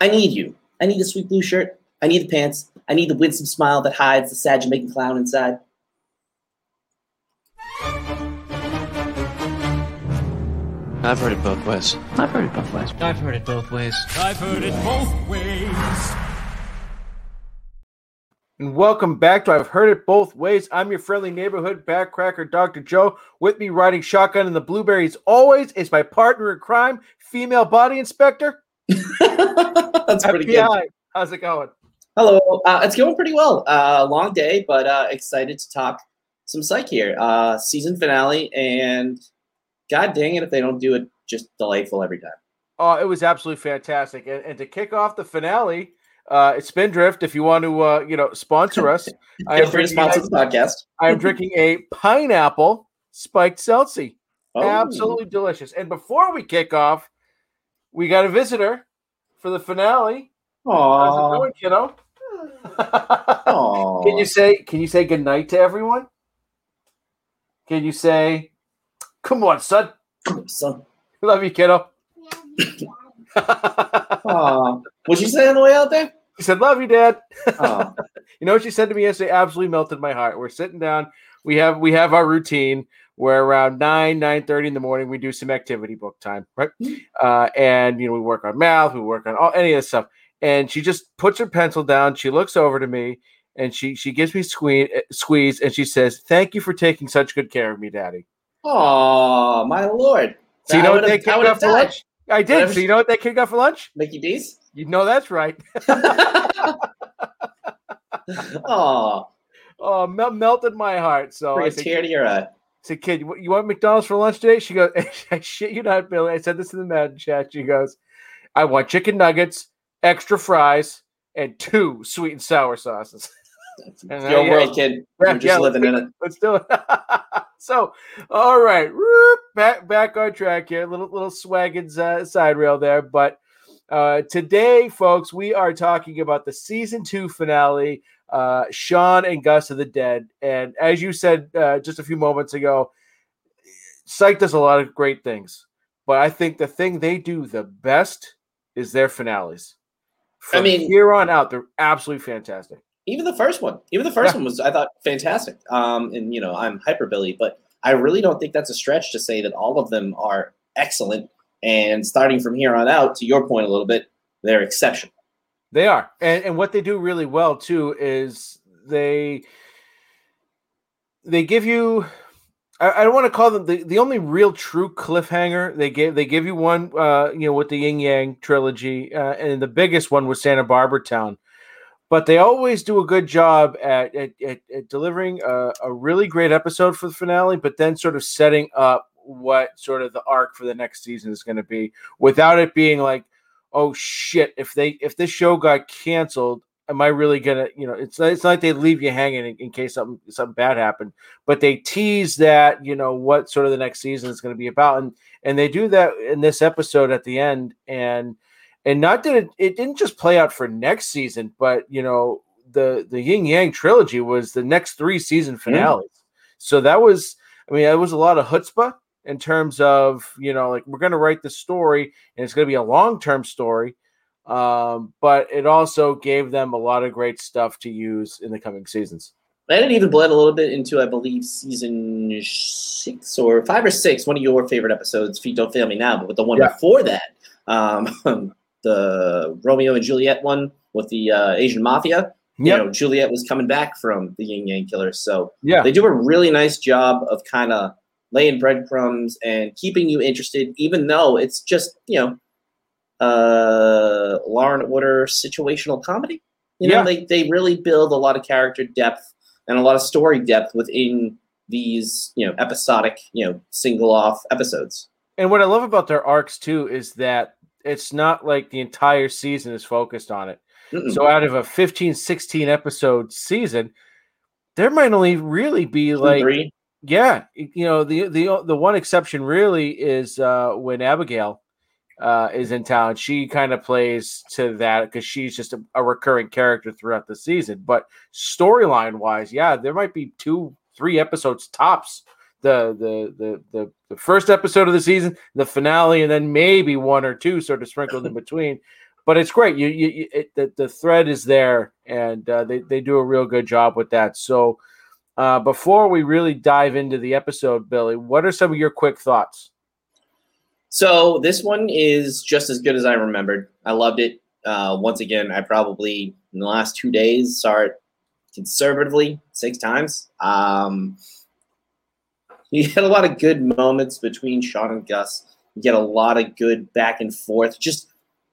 I need you. I need the sweet blue shirt. I need the pants. I need the winsome smile that hides the sad Jamaican clown inside. I've heard it both ways. I've heard it both ways. I've heard it both ways. I've heard it both ways. And welcome back to I've Heard It Both Ways. I'm your friendly neighborhood backcracker, Dr. Joe. With me riding shotgun in the blueberries always is my partner in crime, female body inspector. That's pretty good. How's it going? Hello. Uh, it's going pretty well. Uh, long day, but uh, excited to talk some psych here. Uh, season finale, and god dang it if they don't do it just delightful every time. Oh, it was absolutely fantastic. And, and to kick off the finale, uh, it's Spindrift. If you want to, uh, you know, sponsor us, I am to sponsor the podcast. I am drinking a pineapple spiked seltzy. Oh. Absolutely delicious. And before we kick off, we got a visitor for the finale. How's it going, kiddo? Can you say can you say good night to everyone? Can you say come on, son? Son. Love you, kiddo. Aw. What'd you say on the way out there? he said, Love you, Dad. You know what she said to me yesterday? Absolutely melted my heart. We're sitting down. We have we have our routine where around nine nine thirty in the morning we do some activity book time, right? Uh, and you know we work on math, we work on all any of this stuff. And she just puts her pencil down. She looks over to me and she she gives me squeeze squeeze and she says, "Thank you for taking such good care of me, Daddy." Aw, my lord. So you know what they kicked off for lunch? I did. Whatever So you know what they kicked off for lunch? Mickey D's? You know that's right. Oh, mel- melted my heart. So Bring I a said, tear to your eye. Said, kid, you, want McDonald's for lunch today? She goes, I shit you not, Billy. I said this in the Madden chat. She goes, I want chicken nuggets, extra fries, and two sweet and sour sauces. And your yeah, world, kid. yeah, You're just yeah, living in it. Let's do it. so, all right, back back on track here. Little little swaggins uh, side rail there, but uh, today, folks, we are talking about the season two finale, uh, Shawn and Gus of the Dead. And as you said uh, just a few moments ago, Psych does a lot of great things, but I think the thing they do the best is their finales. I From mean- here on out, they're absolutely fantastic. Even the first one. Even the first Yeah. one was, I thought, fantastic. Um, and you know, I'm hyperbilly, but I really don't think that's a stretch to say that all of them are excellent. And starting from here on out, to your point a little bit, they're exceptional. They are, and and what they do really well too is they they give you. I, don't want to call them the, the only real true cliffhanger. They give they give you one, uh, you know, with the Yin Yang trilogy, uh, and the biggest one was Santabarbaratown. But they always do a good job at at, at, at delivering a, a really great episode for the finale, but then sort of setting up what sort of the arc for the next season is going to be, without it being like, oh shit, if they if this show got canceled, am I really gonna, you know, it's it's not like they leave you hanging in, in case something something bad happened, but they tease that, you know, what sort of the next season is going to be about, and and they do that in this episode at the end, and and not that it, it didn't just play out for next season, but you know, the the Yin Yang trilogy was the next three season mm. finales, so that was, I mean, that was a lot of chutzpah in terms of you know like we're going to write the story and it's going to be a long-term story um, but it also gave them a lot of great stuff to use in the coming seasons And it even bled a little bit into, I believe, season six or five or six, one of your favorite episodes, Feet Don't Fail Me Now, but with the one Yeah. before that, um, the Romeo and Juliet one with the uh, Asian mafia. You Yep. know, Juliet was coming back from the Yin Yang Killers. So yeah they do a really nice job of kind of laying breadcrumbs and keeping you interested, even though it's just, you know, uh, Law and Order situational comedy. You know, Yeah. they, they really build a lot of character depth and a lot of story depth within these, you know, episodic, you know, single off episodes. and what i love about their arcs too is that it's not like the entire season is focused on it Mm-mm. so out of a 15 16 episode season there might only really be like three. Yeah, you know the the the one exception really is uh, when Abigail uh, is in town. She kind of plays to that because she's just a, a recurring character throughout the season. But storyline wise, yeah, there might be two, three episodes tops. The, the the the the first episode of the season, the finale, and then maybe one or two sort of sprinkled in between. but it's great. You, you, you it, the, the thread is there, and uh, they they do a real good job with that. So, uh, before we really dive into the episode, Billy, what are some of your quick thoughts? So this one is just as good as I remembered. I loved it. Uh, once again, I probably in the last two days saw it conservatively six times. Um, you get a lot of good moments between Shawn and Gus. You get a lot of good back and forth. Just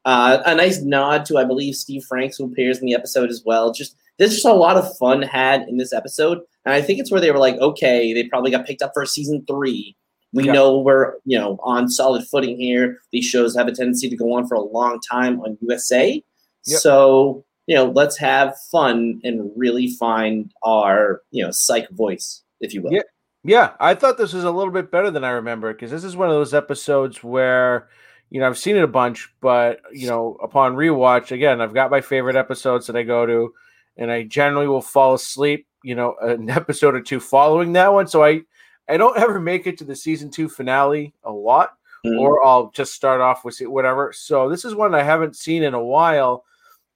uh, a nice nod to, I believe, Steve Franks, who appears in the episode as well. Just there's just a lot of fun had in this episode, and I think it's where they were like, okay, they probably got picked up for season three. We Yeah. know we're you know on solid footing here. These shows have a tendency to go on for a long time on USA, Yep. so you know let's have fun and really find our you know psych voice, if you will. Yeah. Yeah, I thought this was a little bit better than I remember because this is one of those episodes where, you know, I've seen it a bunch, but you know, upon rewatch, again, I've got my favorite episodes that I go to, and I generally will fall asleep, you know, an episode or two following that one. So I, I don't ever make it to the season two finale a lot, Mhm. or I'll just start off with it, whatever. So this is one I haven't seen in a while,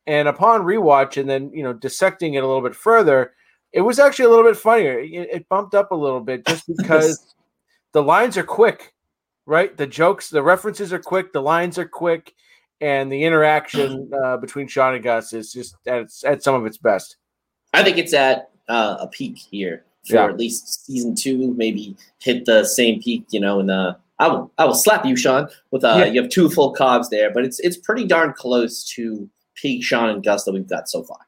and upon rewatch and then you know dissecting it a little bit further, it was actually a little bit funnier. It, it bumped up a little bit just because the lines are quick, right? The jokes, the references are quick, the lines are quick, and the interaction uh, between Shawn and Gus is just at, its, at some of its best. I think it's at uh, a peak here for Yeah. at least season two. Maybe hit the same peak, you know. And uh, I will, I will slap you, Shawn. With uh, Yeah. you have two full cogs there, but it's it's pretty darn close to peak Shawn and Gus that we've got so far.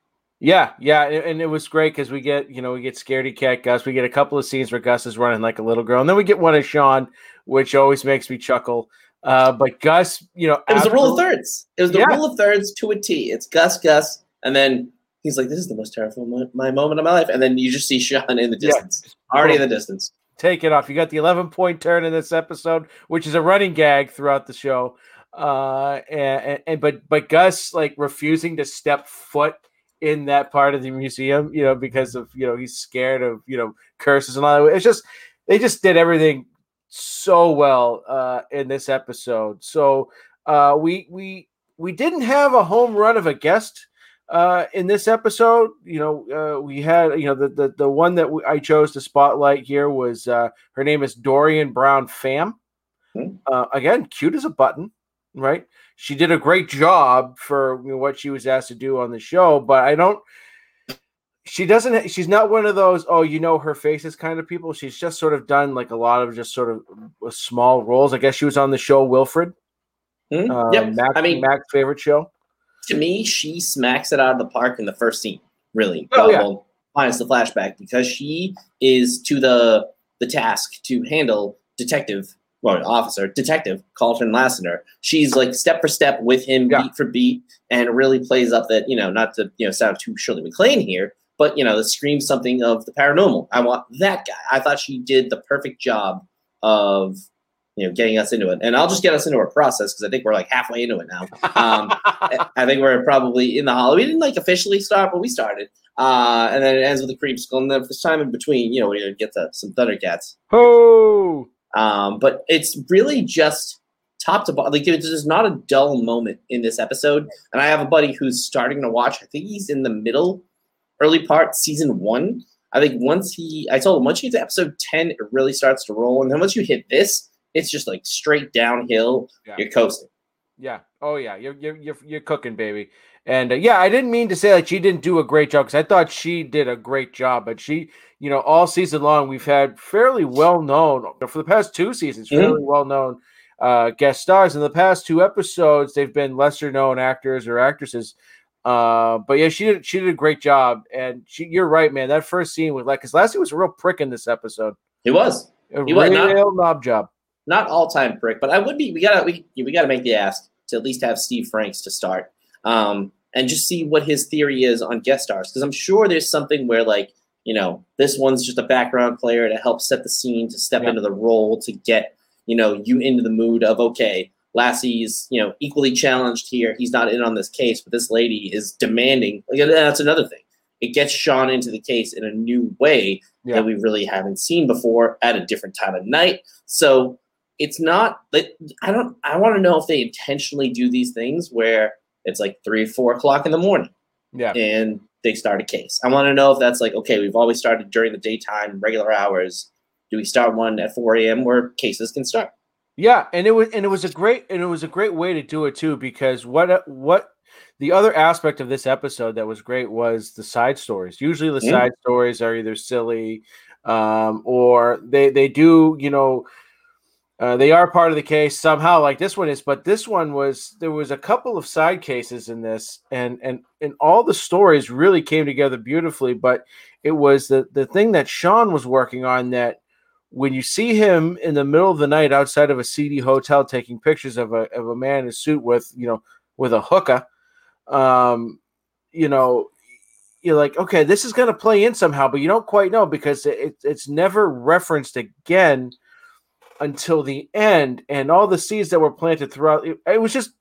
Yeah, yeah, and, and it was great because we get you know we get scaredy cat Gus. We get a couple of scenes where Gus is running like a little girl, and then we get one of Shawn, which always makes me chuckle. Uh, but Gus, you know, It was the rule of thirds. It was the Yeah. rule of thirds to a T. It's Gus, Gus, and then he's like, "This is the most terrible mo- my moment of my life," and then you just see Shawn in the Yeah. distance, already in the distance. take it off. You got the 11 point turn in this episode, which is a running gag throughout the show. Uh, and, and, and but but Gus like refusing to step foot in that part of the museum, you know, because of you know he's scared of you know curses and all that. It's just they just did everything so well uh, in this episode. So uh, we we we didn't have a home run of a guest uh, in this episode. You know, uh, we had you know the the the one that we, I chose to spotlight here was uh, her name is Dorian Brown Pham. Hmm. Uh, again, cute as a button, right? She did a great job for you know, what she was asked to do on the show, but I don't. She doesn't. She's not one of those. Oh, you know her faces kind of people. She's just sort of done like a lot of just sort of uh, small roles. I guess she was on the show Wilfred. Hmm? Uh, Yep. Mac, I mean, Mac's favorite show. to me, she smacks it out of the park in the first scene. Really, Oh, yeah. well, minus the flashback, because she is to the the task to handle detective, well, officer, detective Carlton Lassiter. She's like step for step with him, Yeah. beat for beat, and really plays up that you know, not to you know sound too Shirley MacLaine here, but you know, that screams something of the paranormal. I want that guy. I thought she did the perfect job of you know getting us into it, and I'll just get us into our process because I think we're like halfway into it now. Um, I think we're probably in the hollow. We didn't like officially start, but we started. Uh, and then it ends with a creepsicle, and then this time in between, you know, we get to some Thundercats. oh, Um, but it's really just top to bottom. Like there's not a dull moment in this episode. And I have a buddy who's starting to watch. I think he's in the middle, early part, season one. I think once he, I told him once you get to episode ten, it really starts to roll. And then once you hit this, it's just like straight downhill. Yeah. You're coasting. Yeah. Oh yeah. You're you're you're, you're cooking, baby. And uh, yeah, I didn't mean to say that she didn't do a great job because I thought she did a great job, but she, you know, all season long we've had fairly well known for the past two seasons, Mhm. fairly well known uh, guest stars. In the past two episodes, they've been lesser known actors or actresses. Uh, but yeah, she did she did a great job, and she, you're right, man. That first scene was like because Lassie was a real prick in this episode. He was. A He was not- real knob job. not all time prick, but I would be. We gotta we we gotta make the ask to at least have Steve Franks to start, um, and just see what his theory is on guest stars because I'm sure there's something where like you know this one's just a background player to help set the scene to step Yeah. into the role to get you know you into the mood of okay. Lassie's, you know, equally challenged here. He's not in on this case, but this lady is demanding. Like, that's another thing. It gets Shawn into the case in a new way Yeah. that we really haven't seen before at a different time of night. So it's not like I don't I want to know if they intentionally do these things where it's like three, four o'clock in the morning, Yeah. and they start a case. I want to know if that's like okay, we've always started during the daytime, regular hours. Do we start one at 4 a.m. where cases can start? Yeah, and it was and it was a great and it was a great way to do it too because what what the other aspect of this episode that was great was the side stories. Usually the Yeah. side stories are either silly um or they they do, you know, uh, they are part of the case somehow like this one is but this one was there was a couple of side cases in this and and and all the stories really came together beautifully but it was the the thing that Shawn was working on that when you see him in the middle of the night outside of a seedy hotel taking pictures of a of a man in a suit with you know with a hookah, um, you know, you're like, okay, this is going to play in somehow, but you don't quite know because it, it's never referenced again until the end, and all the seeds that were planted throughout. It, it was just.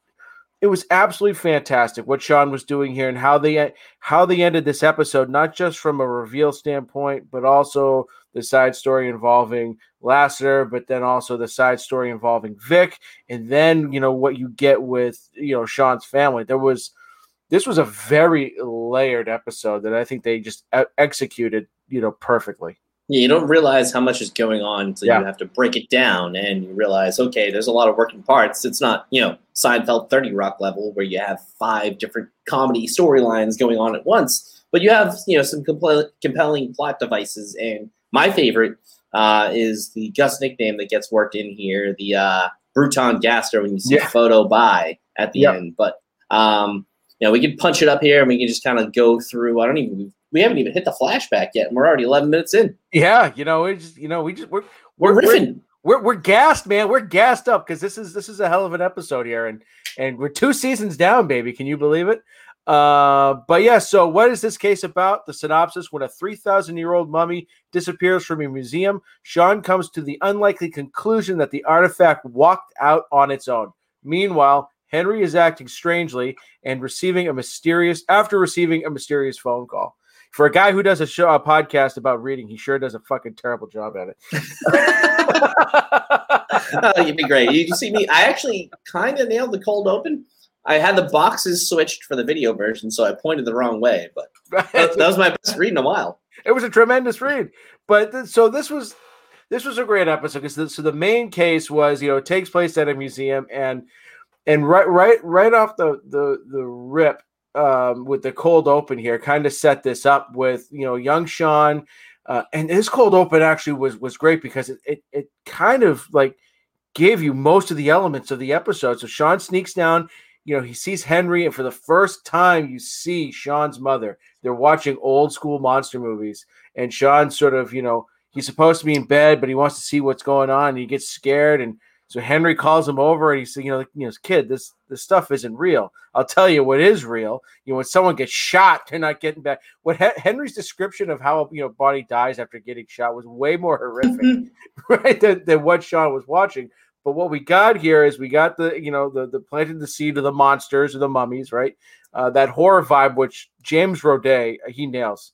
It was absolutely fantastic what Shawn was doing here and how they how they ended this episode, not just from a reveal standpoint, but also the side story involving Lassiter, but then also the side story involving Vic, and then you know what you get with you know Shawn's family. There was this was a very layered episode that I think they just e- executed you know perfectly. Yeah, you don't realize how much is going on until Yeah. you have to break it down and you realize, okay, there's a lot of working parts. It's not, you know, Seinfeld 30 Rock level where you have five different comedy storylines going on at once, but you have, you know, some compl- compelling plot devices. And my favorite uh, is the Gus nickname that gets worked in here, the uh, Bruton Gaster when you see Yeah. photo by at the Yep. end. But, um, you know, we can punch it up here and we can just kind of go through. I don't even, we haven't even hit the flashback yet, and we're already 11 minutes in. Yeah, you know, it's you know we just we're We're, we're riffing. we're, we're gassed, man. We're gassed up because this is this is a hell of an episode here, and and we're two seasons down, baby. Can you believe it? Uh, but yeah. So what is this case about? The synopsis: When a three thousand year old mummy disappears from a museum, Shawn comes to the unlikely conclusion that the artifact walked out on its own. Meanwhile, Henry is acting strangely and receiving a mysterious after receiving a mysterious phone call. For a guy who does a show a podcast about reading, he sure does a fucking terrible job at it. oh, you'd be great. You see me. I actually kind of nailed the cold open. I had the boxes switched for the video version, so I pointed the wrong way. But that, that was my best read in a while. it was a tremendous read. But th- so this was this was a great episode because so the main case was you know it takes place at a museum and and right right right off the the the rip um, with the cold open here kind of set this up with you know young Shawn uh, and his cold open actually was was great because it, it it kind of like gave you most of the elements of the episode. So Shawn sneaks down. You know, he sees Henry, and for the first time, you see Shawn's mother. They're watching old school monster movies, and Shawn sort of, you know, he's supposed to be in bed, but he wants to see what's going on. And he gets scared, and so Henry calls him over, and he says, "You know, like, you know, kid, this this stuff isn't real. I'll tell you what is real. You know, when someone gets shot, they're not getting back. What Hen- Henry's description of how you know body dies after getting shot was way more horrific, right, than, than what Shawn was watching. But what we got here is we got the you know the the planted the seed of the monsters or the mummies, right? Uh, that horror vibe, which James Roday uh, he nails.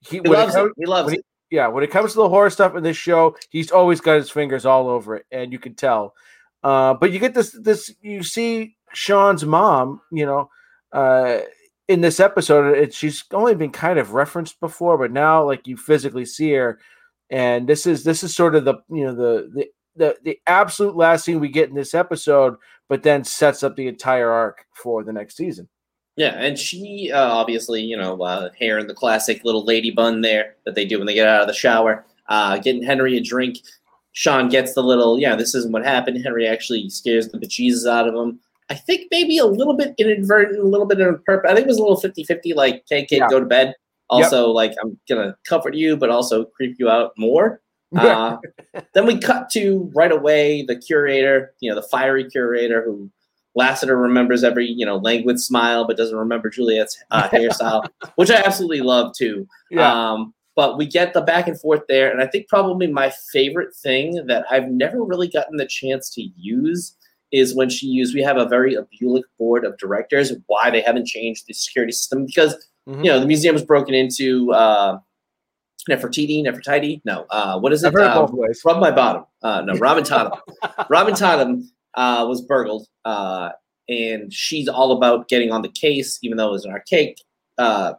He, He loves comes- it. He loves it. yeah, when it comes to the horror stuff in this show, he's always got his fingers all over it, and you can tell. Uh, but you get this this you see Shawn's mom, you know, uh, in this episode, it, she's only been kind of referenced before, but now like you physically see her, and this is this is sort of the you know the the the, the absolute last scene we get in this episode, but then sets up the entire arc for the next season. Yeah, and she uh, obviously, you know, uh, hair in the classic little lady bun there that they do when they get out of the shower. Uh, getting Henry a drink. Shawn gets the little, yeah, this isn't what happened. Henry actually scares the bejesus out of him. I think maybe a little bit inadvertent, a little bit on purpose. I think it was a little 50 50, like, hey, kid, Yeah. go to bed. Also, like, I'm going to comfort you, but also creep you out more. Uh, then we cut to right away the curator, you know, the fiery curator who Lassiter remembers every, you know, languid smile, but doesn't remember Juliet's uh, hairstyle, which I absolutely love too. yeah, Um, but we get the back and forth there, and I think probably my favorite thing that I've never really gotten the chance to use is when she used. We have a very abulic board of directors. Why they haven't changed the security system because Mhm. you know the museum was broken into. Uh, Nefertiti, Nefertiti, no. Uh, what is it? It Uh, both ways. Rub my bottom. Uh, no, Ramen Tottem. Ramen Tottem uh, was burgled, uh, and she's all about getting on the case, even though it was an archaic uh,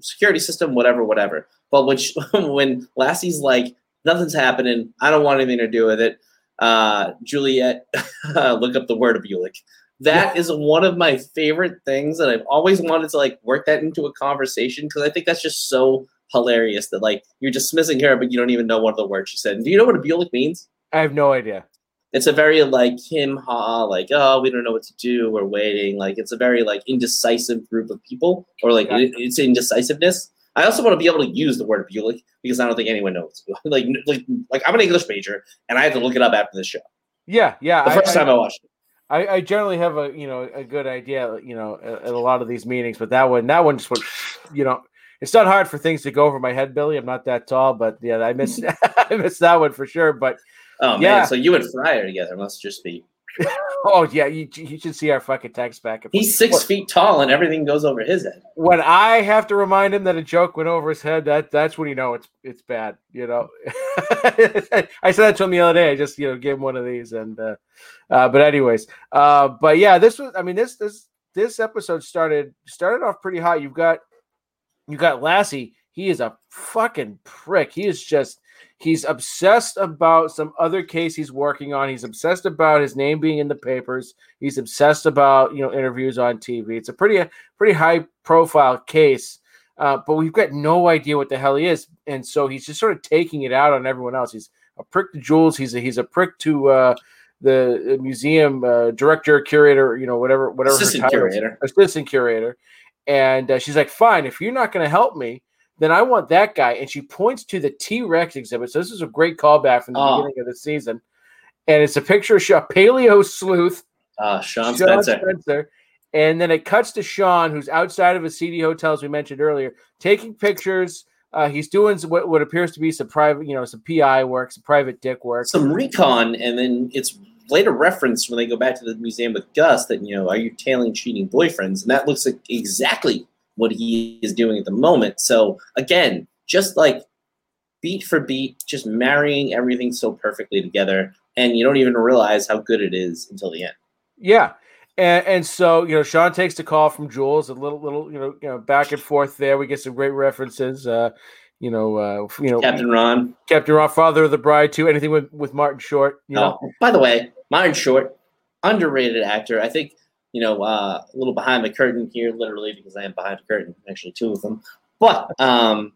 security system, whatever, whatever. But when she, when Lassie's like, nothing's happening, I don't want anything to do with it. Uh, Juliet, look up the word abulic. That is one of my favorite things that I've always wanted to like work that into a conversation because I think that's just so hilarious that like you're dismissing her, but you don't even know one of the words she said. And do you know what abulic means? I have no idea. It's a very like him ha like oh we don't know what to do we're waiting like it's a very like indecisive group of people or like it, it's indecisiveness. I also want to be able to use the word abulic because I don't think anyone knows. like like like I'm an English major and I had to look it up after the show. Yeah, yeah. The first I, time I watched it. I, I generally have a you know a good idea you know at, at a lot of these meetings, but that one that one just went you know it's not hard for things to go over my head, Billy. I'm not that tall, but yeah, I missed I missed that one for sure. But Oh man, Yeah. so you and Fry are together must just be. oh yeah, you, you should see our fucking text back. and He's six forth. feet tall and everything goes over his head. When I have to remind him that a joke went over his head, that that's when you know it's it's bad. You know, I said that to him the other day. I just you know gave him one of these, and uh, uh, but anyways, uh, but yeah, this was. I mean, this this this episode started started off pretty hot. You've got you got Lassie. He is a fucking prick. He is just he's obsessed about some other case he's working on. He's obsessed about his name being in the papers. He's obsessed about you know interviews on TV. It's a pretty pretty high profile case. Uh, but we've got no idea what the hell he is, and so he's just sort of taking it out on everyone else. He's a prick to Jules. He's a, he's a prick to uh, the museum uh, director, curator, you know, whatever, whatever. Assistant is curator. assistant curator. And uh, she's like, fine, if you're not going to help me, then I want that guy. And she points to the T Rex exhibit. So this is a great callback from the Oh. beginning of the season. And it's a picture of Sha- Paleo Sleuth, Uh, Shawn Shawn Spencer. Spencer. And then it cuts to Shawn, who's outside of a seedy hotel, as we mentioned earlier, taking pictures. Uh, he's doing what, what appears to be some private, you know, some PI work, some private dick work. Some recon, and then it's later reference when they go back to the museum with Gus that you know, are you tailing cheating boyfriends? And that looks like exactly what he is doing at the moment. So again, just like beat for beat, just marrying everything so perfectly together, and you don't even realize how good it is until the end. Yeah. And, and so you know, Shawn takes the call from Jules. A little, little, you know, you know, back and forth there. We get some great references. Uh, you know, uh, you know, Captain Ron. Captain Ron, Father of the Bride, too. Anything with with Martin Short. You know, Oh, by the way, Martin Short, underrated actor. I think you know uh, a little behind the curtain here, literally because I am behind the curtain. Actually, two of them. But um,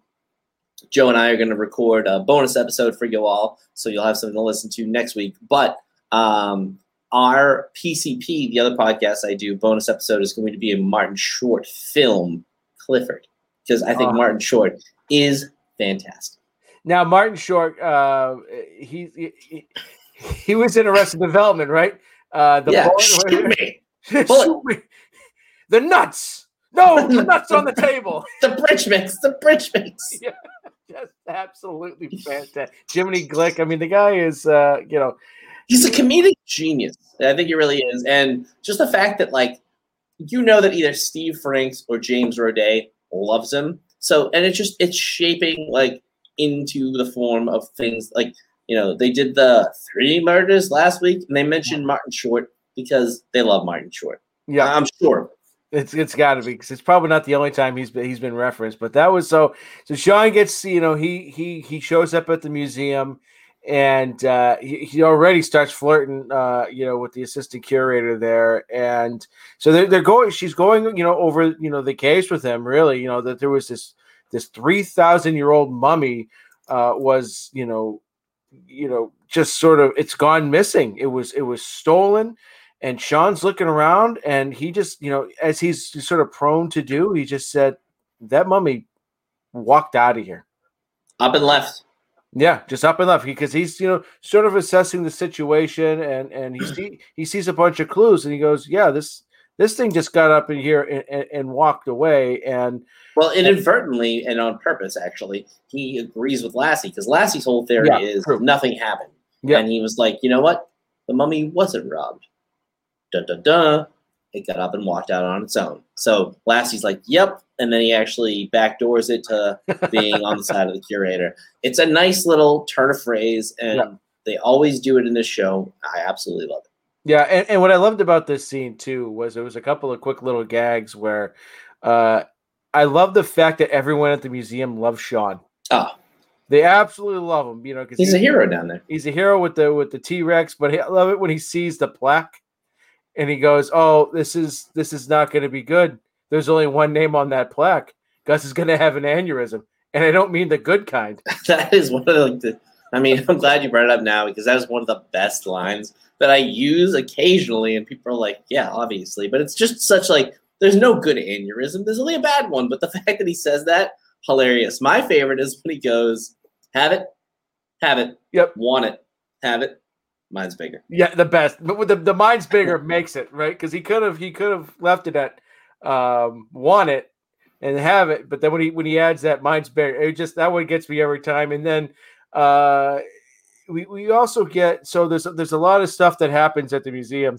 Joe and I are going to record a bonus episode for you all, so you'll have something to listen to next week. But um, our PCP, the other podcast I do, bonus episode is going to be a Martin Short film, Clifford, because I think Oh. Martin Short is fantastic. now Martin Short, uh, he, he he was in Arrested Development, right? Uh, the yeah, shoot me. Shoot me. the nuts. No, the nuts on the table. The bridge mix, the bridge mix. Just absolutely fantastic. Jiminy Glick. I mean, the guy is, uh, you know, he's a comedic genius. I think he really is. And just the fact that like you know that either Steve Franks or James Roday loves him. So and it's just it's shaping like into the form of things like you know they did the three murders last week and they mentioned Martin Short because they love Martin Short. yeah, I'm sure. It's it's got to be because it's probably not the only time he's been he's been referenced, but that was so. So Shawn gets you know he he he shows up at the museum, and uh, he he already starts flirting uh, you know with the assistant curator there, and so they're they're going. She's going you know over you know the case with him. Really, you know that there was this this three thousand year old mummy uh, was you know you know just sort of it's gone missing. It was it was stolen and Shawn's looking around and he just, you know, as he's sort of prone to do, he just said, That mummy walked out of here. Up and left. Yeah, just up and left because he's, you know, sort of assessing the situation and and he see, he sees a bunch of clues and he goes, Yeah, this this thing just got up in here and, and, and walked away. And Well, inadvertently and on purpose, actually, he agrees with Lassie because Lassie's whole theory Yeah, is true. nothing happened. Yeah. And he was like, you know what? The mummy wasn't robbed. Dun dun dun. It got up and walked out on its own. So Lassie's like, yep. And then he actually backdoors it to being on the side of the curator. It's a nice little turn of phrase, and Yeah. they always do it in this show. I absolutely love it. Yeah, and, and what I loved about this scene too was there was a couple of quick little gags where uh I love the fact that everyone at the museum loves Shawn. Oh, They absolutely love him, you know, because he's a hero down there. he's a hero with the with the T Rex. But I love it when he sees the plaque and he goes, "Oh, this is this is not going to be good. There's only one name on that plaque. Gus is going to have an aneurysm, and I don't mean the good kind." that is one of the, I mean, I'm glad you brought it up now because that is one of the best lines that I use occasionally, and people are like, "Yeah, obviously," but it's just such like there's no good aneurysm. There's only a bad one, but the fact that he says that hilarious. My favorite is when he goes, "Have it, have it, Yep. want it, have it." Mine's bigger. Yeah, the best. But with the the mind's bigger makes it right because he could have he could have left it at um, want it and have it, but then when he when he adds that mine's bigger, it just that one gets me every time. And then uh, we we also get so there's there's a lot of stuff that happens at the museum.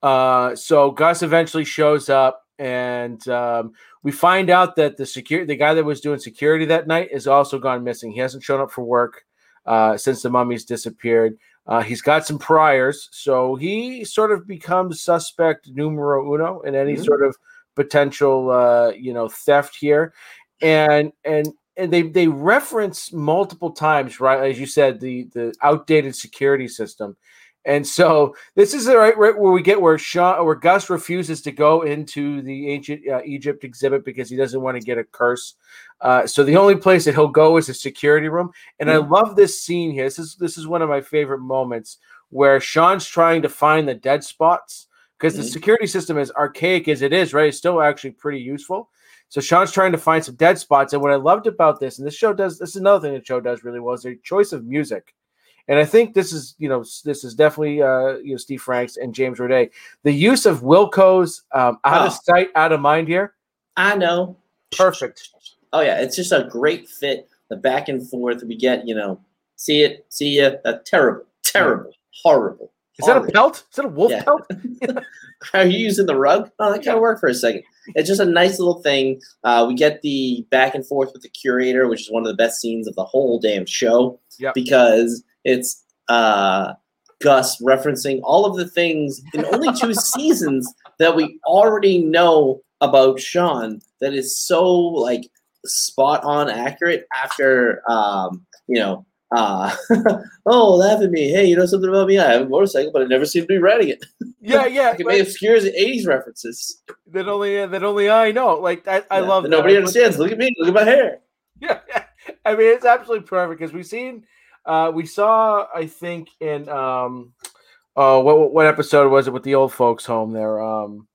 Uh, so Gus eventually shows up, and um, we find out that the security the guy that was doing security that night is also gone missing. He hasn't shown up for work uh, since the mummies disappeared. Uh, he's got some priors, so he sort of becomes suspect numero uno in any Mhm. sort of potential, uh, you know, theft here, and and and they they reference multiple times, right? As you said, the the outdated security system, and so this is the right, right where we get where Shawn where Gus refuses to go into the ancient uh, Egypt exhibit because he doesn't want to get a curse. Uh, so the only place that he'll go is a security room, and I love this scene here. This is this is one of my favorite moments where Shawn's trying to find the dead spots because the Mhm. security system, is archaic as it is, right, is still actually pretty useful. So Shawn's trying to find some dead spots, and what I loved about this, and this show does, this is another thing the show does really well, is their choice of music. And I think this is, you know, this is definitely, uh, you know, Steve Franks and James Roday. The use of Wilco's um, "Out of Oh. Sight, Out of Mind" here, I know. perfect. Oh yeah, it's just a great fit. The back and forth we get, you know, see it, see ya. That's terrible, terrible, horrible. Is that a horrible. pelt? Is that a wolf Yeah. pelt? Are you using the rug? Oh, that kind of worked for a second. It's just a nice little thing. Uh, we get the back and forth with the curator, which is one of the best scenes of the whole damn show. Yep. Because it's uh, Gus referencing all of the things in only two seasons that we already know about Shawn that is so like spot on accurate after um, you know uh, oh laugh at me. Hey you know something about me? I have a motorcycle but I never seem to be riding it. Yeah, yeah. like it may obscure the 80s references. That only that only I know. Like I, I Yeah, love nobody understands. Look at me. Look at my hair. Yeah, I mean it's absolutely perfect because we've seen, uh, we saw I think in um, oh what what episode was it with the old folks home there um,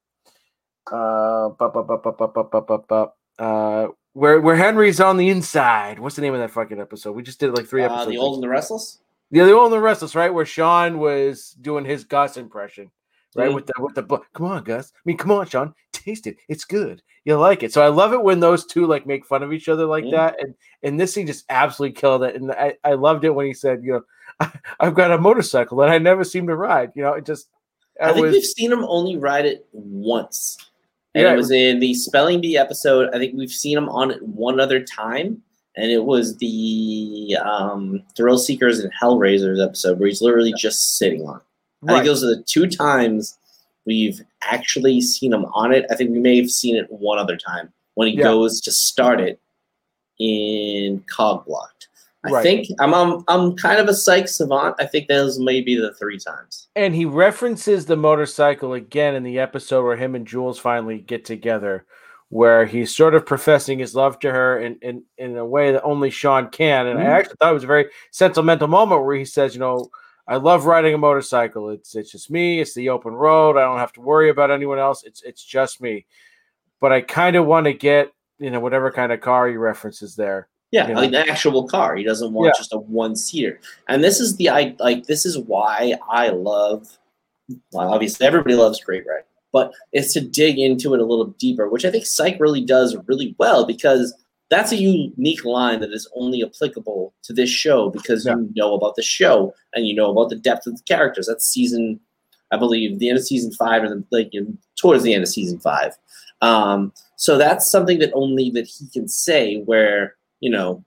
uh, bu- bu- bu- bu- bu- bu- bu- bu- bu- uh, where where Henry's on the inside. What's the name of that fucking episode? We just did like three uh, episodes. the old and the restless Yeah, the old and the restless, right? Where Shawn was doing his Gus impression, right? Mhm. With the with the come on, Gus. I mean, come on, Shawn. Taste it. It's good. You like it. So I love it when those two like make fun of each other like that. And and this scene just absolutely killed it. And I, I loved it when he said, you know, I've got a motorcycle that I never seem to ride. You know, it just I I think was we've seen him only ride it once and Yeah, it was in the spelling bee episode I think we've seen him on it one other time and it was the um, Thrill Seekers and Hellraisers episode where he's literally just sitting on it. I think those are the two times we've actually seen him on it. I think we may have seen it one other time when he Yeah. goes to start it in Cogblocked. I Right. think I'm, I'm I'm kind of a psych savant. I think those may be the three times. And he references the motorcycle again in the episode where him and Jules finally get together, where he's sort of professing his love to her in, in, in a way that only Shawn can. And I Mhm. actually thought it was a very sentimental moment where he says, you know, I love riding a motorcycle. It's it's just me, it's the open road. I don't have to worry about anyone else. It's it's just me. But I kind of want to get, you know, whatever kind of car he references there. Yeah, You know? like an actual car. He doesn't want Yeah. just a one seater. And this is the I like this is why I love well, obviously everybody loves Great Red, but it's to dig into it a little deeper, which I think Psych really does really well because that's a unique line that is only applicable to this show because you know about the show and you know about the depth of the characters. That's season, I believe, the end of season five or the, like in, towards the end of season five. Um, so that's something that only that he can say. Where you know,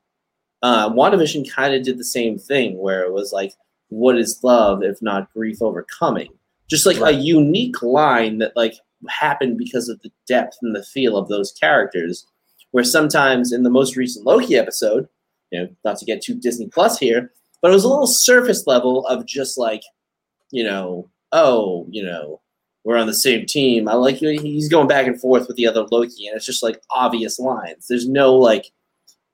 uh, WandaVision kind of did the same thing, where it was like what is love if not grief overcoming? Just like Right. a unique line that like happened because of the depth and the feel of those characters. Where sometimes in the most recent Loki episode, you know, not to get too Disney Plus here, but it was a little surface level of just like, you know, oh, you know, we're on the same team. I like he's going back and forth with the other Loki, and it's just like obvious lines. There's no like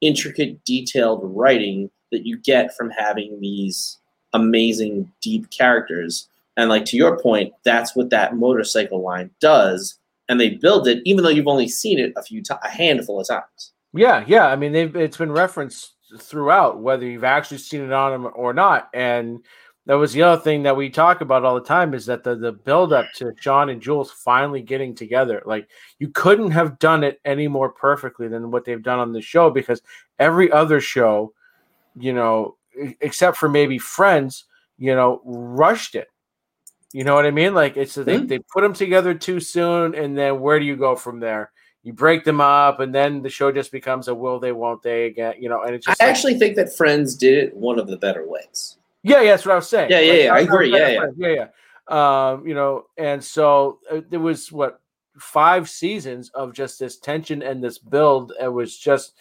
intricate, detailed writing that you get from having these amazing, deep characters. And like to your point, that's what that motorcycle line does. And they build it, even though you've only seen it a few times, a handful of times. Yeah, yeah. I mean, it's been referenced throughout, whether you've actually seen it on them or not. And that was the other thing that we talk about all the time is that the the build up to Shawn and Jules finally getting together. Like you couldn't have done it any more perfectly than what they've done on the show because every other show, you know, except for maybe Friends, you know, rushed it. You know what I mean? Like it's they, Mhm. they put them together too soon, and then where do you go from there? You break them up, and then the show just becomes a will they, won't they again? You know, and it's I like- actually think that Friends did it one of the better ways. yeah, yeah, that's what I was saying. Yeah, yeah, yeah, I agree. a Yeah, yeah. Yeah, yeah. Um, you know, and so uh, there was what five seasons of just this tension and this build. It was just,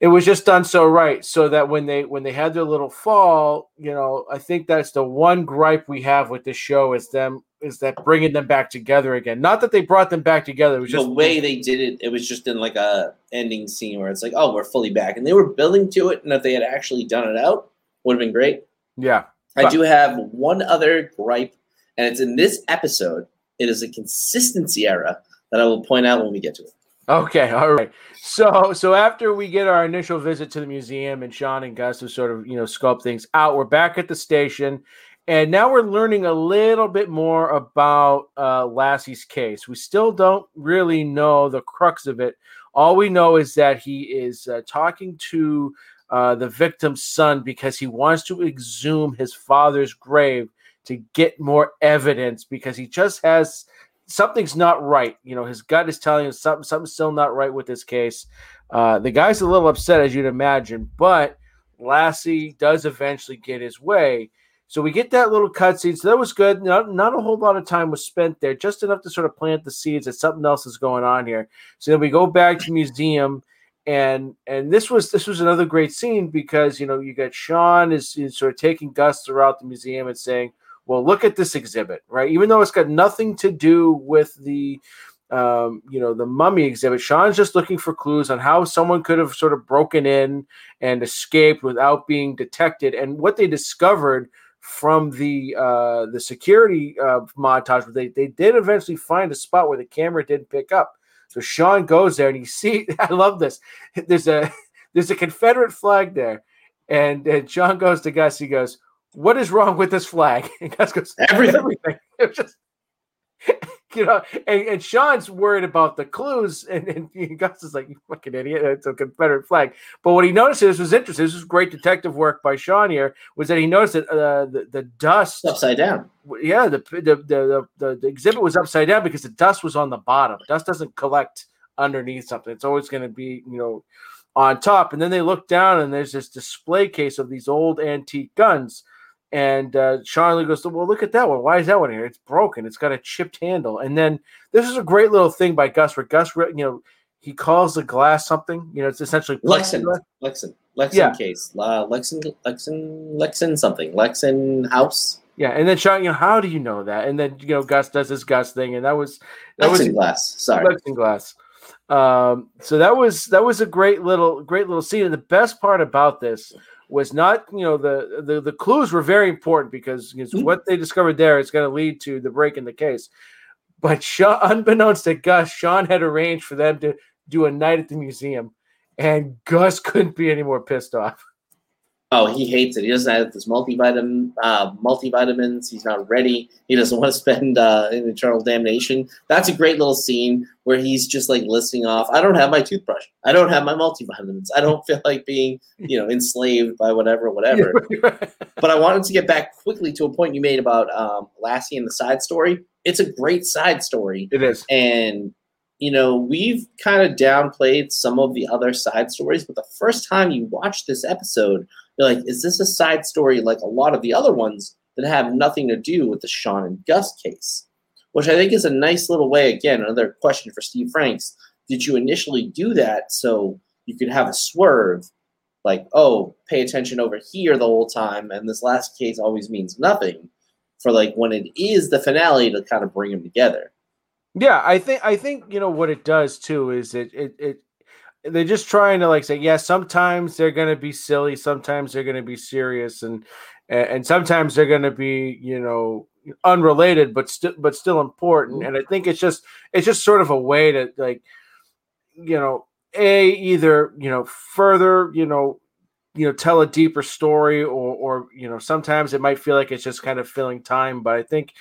it was just done so right, so that when they when they had their little fall, you know, I think that's the one gripe we have with this show is them is that bringing them back together again. Not that they brought them back together. It was just the way they did it, it was just in like a ending scene where it's like, oh, we're fully back, and they were building to it. And if they had actually done it out, would have been great. yeah. I But- do have one other gripe, and it's in this episode. It is a consistency error that I will point out when we get to it. Okay, all right. So so after we get our initial visit to the museum and Shawn and Gus to sort of, you know, scope things out, we're back at the station and now we're learning a little bit more about uh, Lassie's case. We still don't really know the crux of it. All we know is that he is uh, talking to uh, the victim's son because he wants to exhume his father's grave to get more evidence because he just has something's not right. You know, his gut is telling him something, something's still not right with this case. Uh, the guy's a little upset, as you'd imagine, but Lassie does eventually get his way. So we get that little cutscene. So that was good. Not, not a whole lot of time was spent there, just enough to sort of plant the seeds that something else is going on here. So then we go back to museum, and and this was this was another great scene because you know you got Shawn is, is sort of taking Gus throughout the museum and saying, well, look at this exhibit, right? Even though it's got nothing to do with the, um, you know, the mummy exhibit, Shawn's just looking for clues on how someone could have sort of broken in and escaped without being detected. And what they discovered from the uh, the security uh, montage, they they did eventually find a spot where the camera didn't pick up. So Shawn goes there and you see, I love this. There's a there's a Confederate flag there, and and Shawn goes to Gus. He goes, "What is wrong with this flag?" And Gus goes, Everything. everything. It was just, you know, and, and Shawn's worried about the clues, and, and Gus is like, "You fucking idiot! It's a Confederate flag." But what he noticed, this was interesting. This was great detective work by Shawn here. Was that he noticed that uh, the the dust, upside down. yeah, the the, the the the the exhibit was upside down because the dust was on the bottom. Dust doesn't collect underneath something; it's always going to be, you know, on top. And then they look down, and there's this display case of these old antique guns. And uh, Charlie goes, "Well, look at that one. Why is that one here? It's broken. It's got a chipped handle." And then this is a great little thing by Gus, where Gus, you know, he calls the glass something. You know, it's essentially Lexan. Lexan, Lexan Yeah. case, uh, Lexan, Lexan, Lexan something, Lexan house, Yeah, and then Shawn, you know, how do you know that? And then you know, Gus does his Gus thing, and that was that was Lexan glass. Sorry, plexiglass. Um, so that was that was a great little great little scene. And the best part about this was not you know the the, the clues were very important because Mhm. what they discovered there is going to lead to the break in the case. But Shawn, unbeknownst to Gus, Shawn had arranged for them to do a night at the museum, and Gus couldn't be any more pissed off. Oh, he hates it. He doesn't have this multivitamin, uh, multivitamins. He's not ready. He doesn't want to spend uh, in eternal damnation. That's a great little scene where he's just like listing off. I don't have my toothbrush. I don't have my multivitamins. I don't feel like being, you know, enslaved by whatever, whatever. but I wanted to get back quickly to a point you made about um, Lassie and the side story. It's a great side story, it is. and you know we've kind of downplayed some of the other side stories. But the first time you watch this episode, You're like, is this a side story like a lot of the other ones that have nothing to do with the Shawn and Gus case? Which I think is a nice little way. Again, another question for Steve Franks. Did you initially do that so you could have a swerve, like, oh, pay attention over here the whole time, and this last case always means nothing, for like when it is the finale to kind of bring them together? Yeah, I think I think you know what it does too is it it it they're just trying to like say yeah sometimes they're going to be silly sometimes they're going to be serious and and sometimes they're going to be you know unrelated but still but still important. Mm-hmm. And i think it's just it's just sort of a way to like you know a either you know further you know you know tell a deeper story or or you know sometimes it might feel like it's just kind of filling time but i think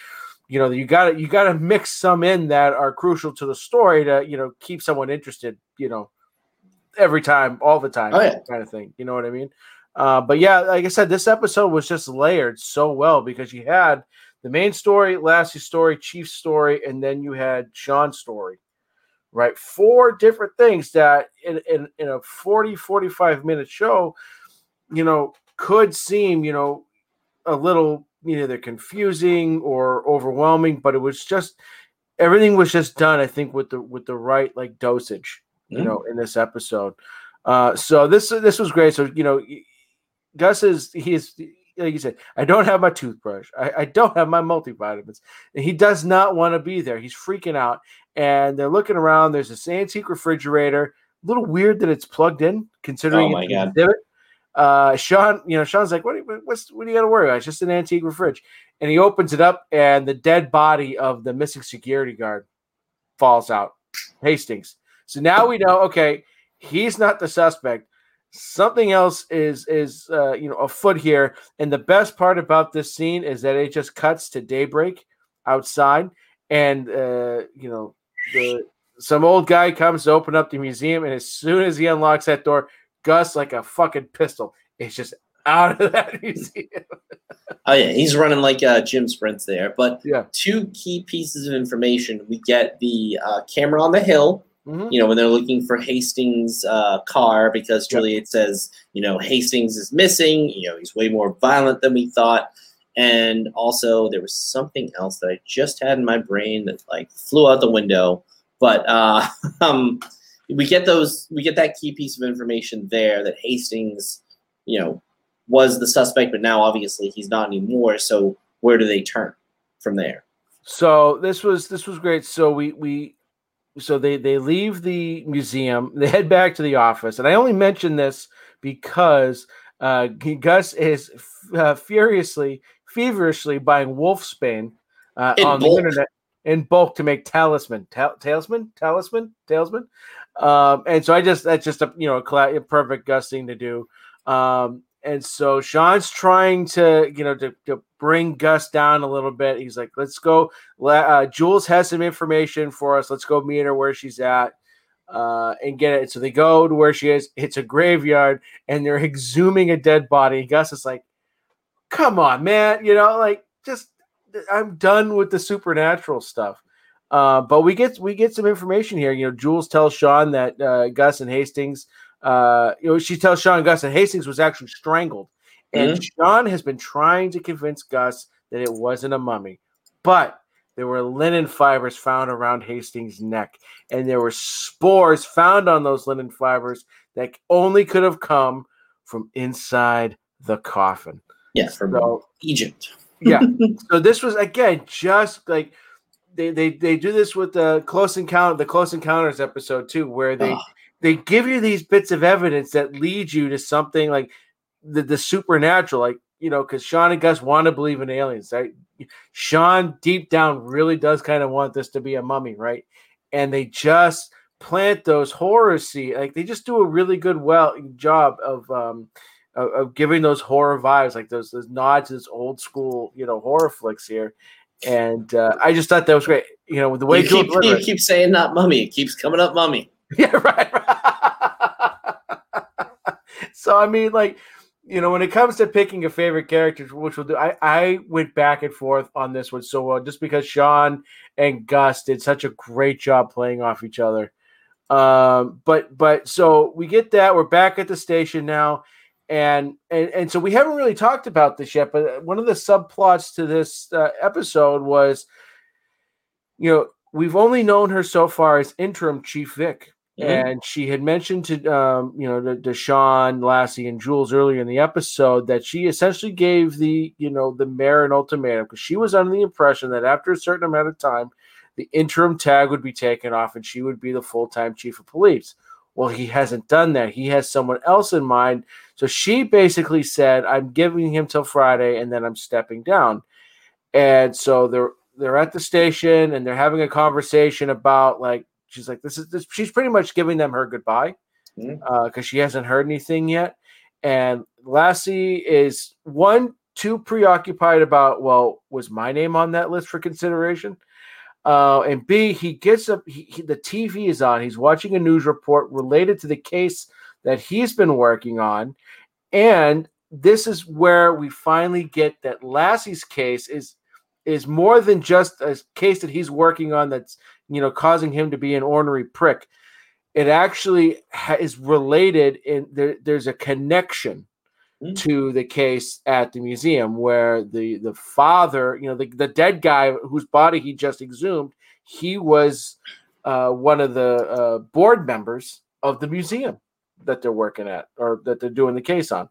you know you got to you got to mix some in that are crucial to the story to you know keep someone interested you know every time all the time Oh, yeah. kind of thing you know what i mean? Uh, but yeah like i said this episode was just layered so well because you had the main story Lassie's story chief's story and then you had sean's story right? Four different things that in, in, in a 40 45 minute show you know could seem you know a little either confusing or overwhelming but it was just everything was just done i think with the with the right like dosage you Mhm. know in this episode uh so this this was great so you know gus is he is like you said i don't have my toothbrush i, I don't have my multivitamins and he does not want to be there he's freaking out and they're looking around there's this antique refrigerator a little weird that it's plugged in considering Oh my it's God. Uh, Sean, you know, Sean's like, what, do you- what's, what do you got to worry about? It's just an antique fridge. And he opens it up, and the dead body of the missing security guard falls out. Hastings. So now we know, okay, he's not the suspect. Something else is is uh, you know afoot here. And the best part about this scene is that it just cuts to daybreak outside, and uh, you know the some old guy comes to open up the museum, and as soon as he unlocks that door, Gus like a fucking pistol is just out of that museum. Oh yeah, he's running like uh, Jim sprints there. But Yeah. two key pieces of information: we get the uh, camera on the hill. Mhm. You know, when they're looking for Hastings' uh, car, because. Juliet says, you know, Hastings is missing. You know, he's way more violent than we thought. And also, there was something else that I just had in my brain that like flew out the window. But uh, um, we get those, we get that key piece of information there that Hastings, you know, was the suspect, but now obviously he's not anymore. So where do they turn from there? So this was this was great. So we we so they they leave the museum. They head back to the office, and I only mention this because uh, Gus is f- uh, furiously, feverishly buying Wolfsbane uh, on bulk. the internet in bulk to make talisman, Ta- talisman, talisman, talisman. Um, and so I just that's just a you know a, cla- a perfect Gus thing to do. Um, and so Sean's trying to you know to, to bring Gus down a little bit. He's like, let's go. Uh, Jules has some information for us. Let's go meet her where she's at uh, and get it. So they go to where she is. It's a graveyard, and they're exhuming a dead body. Gus is like, "Come on, man! You know, like just I'm done with the supernatural stuff." Uh, but we get we get some information here. You know, Jules tells Sean that uh, Gus and Hastings. Uh, you know, she tells Sean Gus that Hastings was actually strangled, and Sean has been trying to convince Gus that it wasn't a mummy, but there were linen fibers found around Hastings' neck, and there were spores found on those linen fibers that only could have come from inside the coffin. Yeah, from So, Egypt. yeah. so this was again just like they they they do this with the close encounter the close encounters episode too, where they Ugh. They give you these bits of evidence that lead you to something like the, the supernatural, like you know, because Sean and Gus want to believe in aliens, right? Sean deep down really does kind of want this to be a mummy, right? And they just plant those horror seed, like they just do a really good well job of um of, of giving those horror vibes, like those those nods to this old school, you know, horror flicks here. And uh, I just thought that was great. You know, with the way you, keep, you keep saying not mummy. It keeps coming up mummy. Yeah, right. so I mean, like, you know, when it comes to picking a favorite character, which we'll do, I, I went back and forth on this one so well, just because Sean and Gus did such a great job playing off each other. Um, but but so we get that we're back at the station now, and and and so we haven't really talked about this yet. But one of the subplots to this uh, episode was, you know, we've only known her so far as interim chief Vick. Mhm. And she had mentioned to um, you know to, Lassie, and Jules earlier in the episode that she essentially gave the you know the mayor an ultimatum because she was under the impression that after a certain amount of time, the interim tag would be taken off and she would be the full time chief of police. Well, he hasn't done that. He has someone else in mind. So she basically said, "I'm giving him till Friday, and then I'm stepping down." And so they're they're at the station and they're having a conversation about like she's like this is this she's pretty much giving them her goodbye because she hasn't heard anything yet. And lassie is one too preoccupied about well was my name on that list for consideration? Uh, and b he gets up he, he- the tv is on he's watching a news report related to the case that he's been working on. And this is where we finally get that lassie's case is is more than just a case that he's working on that's you know causing him to be an ornery prick it actually ha- is related in there, there's a connection Mm. to the case at the museum where the the father you know the, the dead guy whose body he just exhumed he was uh, one of the uh, board members of the museum that they're working at or that they're doing the case on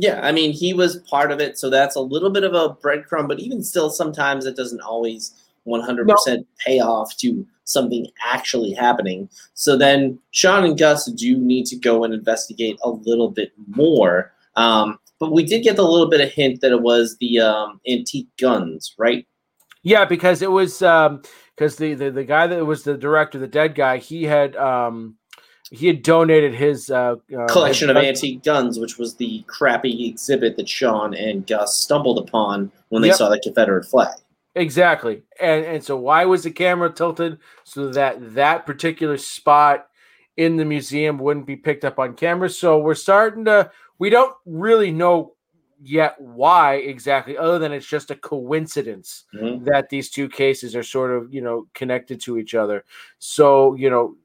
Yeah, I mean, he was part of it, so that's a little bit of a breadcrumb, but even still, sometimes it doesn't always 100% pay off to something actually happening. So then Sean and Gus do need to go and investigate a little bit more. Um, but we did get a little bit of hint that it was the um, antique guns, right? Yeah, because it was um because the, the the guy that was the director, the dead guy, he had um he had donated his uh, uh Collection of antique guns, which was the crappy exhibit that Sean and Gus stumbled upon when they Yep. saw the Confederate flag. Exactly. And and so why was the camera tilted so that that particular spot in the museum wouldn't be picked up on camera? So we're starting to we don't really know yet why exactly other than it's just a coincidence Mhm. that these two cases are sort of, you know, connected to each other. So, you know,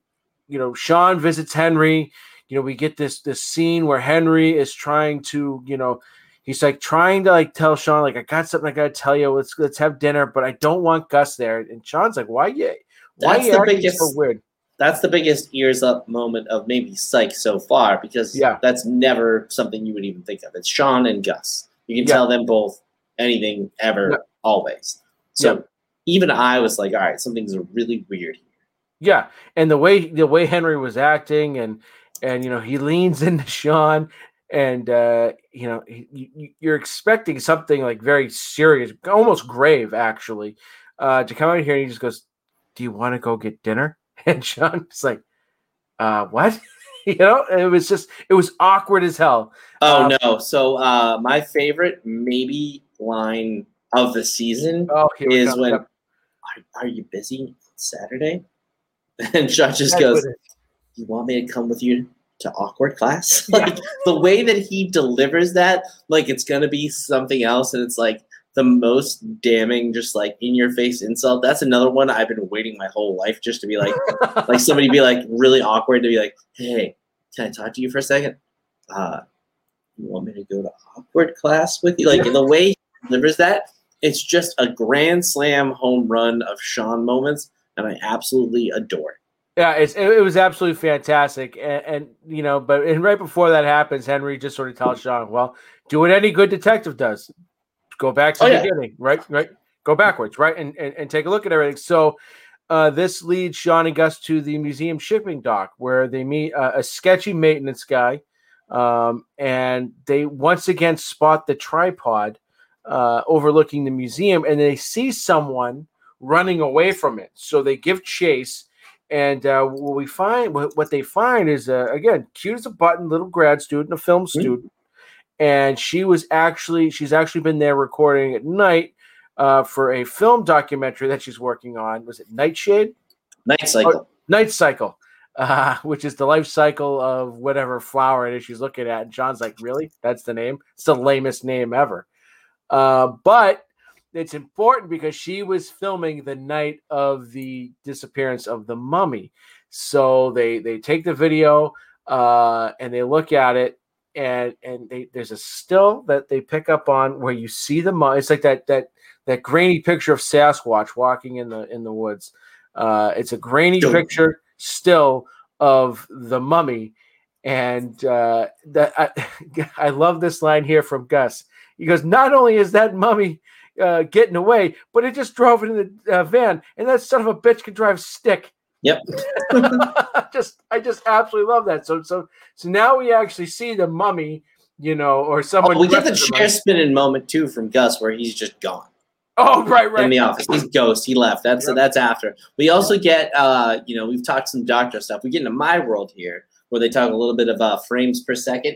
you know, Sean visits Henry, you know, we get this this scene where Henry is trying to, you know, he's like trying to like tell Sean, like, I got something I gotta tell you. Let's let's have dinner, but I don't want Gus there. And Sean's like, why you why That's the biggest- so weird? that's the biggest ears up moment of maybe Psych so far because Yeah. that's never something you would even think of. It's Sean and Gus. You can Yeah. tell them both anything ever, Yeah. always. So Yeah. even I was like, all right, something's really weird here. Yeah, and the way the way Henry was acting, and and you know he leans into Sean, and uh, you know he, you, you're expecting something like very serious, almost grave, actually, uh, to come out here, and he just goes, "Do you want to go get dinner?" And Sean's like, "Uh, what?" you know, it was just it was awkward as hell. Oh Um, no. So uh my favorite maybe line of the season Oh, is when are, are you busy Saturday? And Sean just goes, you want me to come with you to awkward class? Yeah. like the way that he delivers that like it's gonna be something else and it's like the most damning just like in your face insult. That's another one i've been waiting my whole life just to be like like somebody be like really awkward to be like hey can i talk to you for a second? Uh you want me to go to awkward class with you? Like the way he delivers that it's just a grand slam home run of sean moments and i absolutely adore it Yeah, it's it, it was absolutely fantastic, and, and you know, but and right before that happens, Henry just sort of tells Sean, "Well, do what any good detective does: go back to Oh, the yeah. beginning, right, right, go backwards, right, and, and and take a look at everything." So, uh, this leads Sean and Gus to the museum shipping dock, where they meet uh, a sketchy maintenance guy, um, and they once again spot the tripod uh, overlooking the museum, and they see someone running away from it. So they give chase and uh, what we find, what, what they find is, uh, again, cute as a button, little grad student, a film student, and she was actually, she's actually been there recording at night uh, for a film documentary that she's working on. Was it Nightshade? night cycle Night Cycle, uh, which is the life cycle of whatever flower it is she's looking at. And John's like, really? That's the name? It's the lamest name ever. Uh, but it's important because she was filming the night of the disappearance of the mummy. So they they take the video uh, and they look at it, and and they, there's a still that they pick up on where you see the mummy. It's like that that that grainy picture of Sasquatch walking in the in the woods. Uh, it's a grainy picture still of the mummy, and uh, that I, I love this line here from Gus. He goes, "Not only is that mummy." Uh, getting away, but it just drove into the uh, van, and that son of a bitch could drive stick. Yep. just I just absolutely love that. So so so now we actually see the mummy, you know, or someone. Oh, we get the chair spinning moment too from Gus, where he's just gone Oh right, right. in the office. He's ghost. He left. That's Yep. that's after. We also get, uh, you know, we've talked some doctor stuff. We get into my world here, where they talk a little bit of uh, frames per second,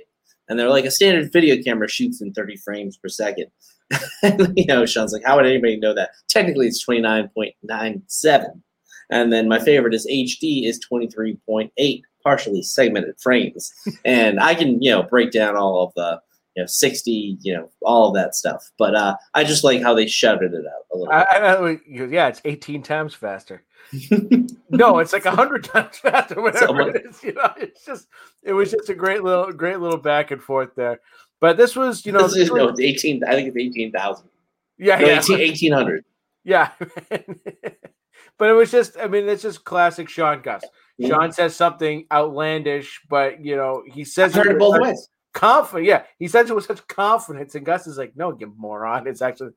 and they're like a standard video camera shoots in 30 frames per second. you know, Sean's like, how would anybody know that? Technically, it's 29.97. And then my favorite is HD is 23.8 partially segmented frames. and I can, you know, break down all of the, you know, 60, you know, all of that stuff. But uh, I just like how they shouted it out a little I, I, yeah, it's 18 times faster. no, it's like hundred times faster, whatever Someone- it is. You know, it's just it was just a great little great little back and forth there. But this was, you know, This is- no, it's 18, I think it's 18,000. yeah, No, yeah. 18 1800. Yeah. but it was just, I mean, it's just classic Sean Gus. Yeah. Sean says something outlandish, but you know, he says I've heard it both ways. confident. Yeah, he says it with such confidence, and Gus is like, "No, you moron!" It's actually,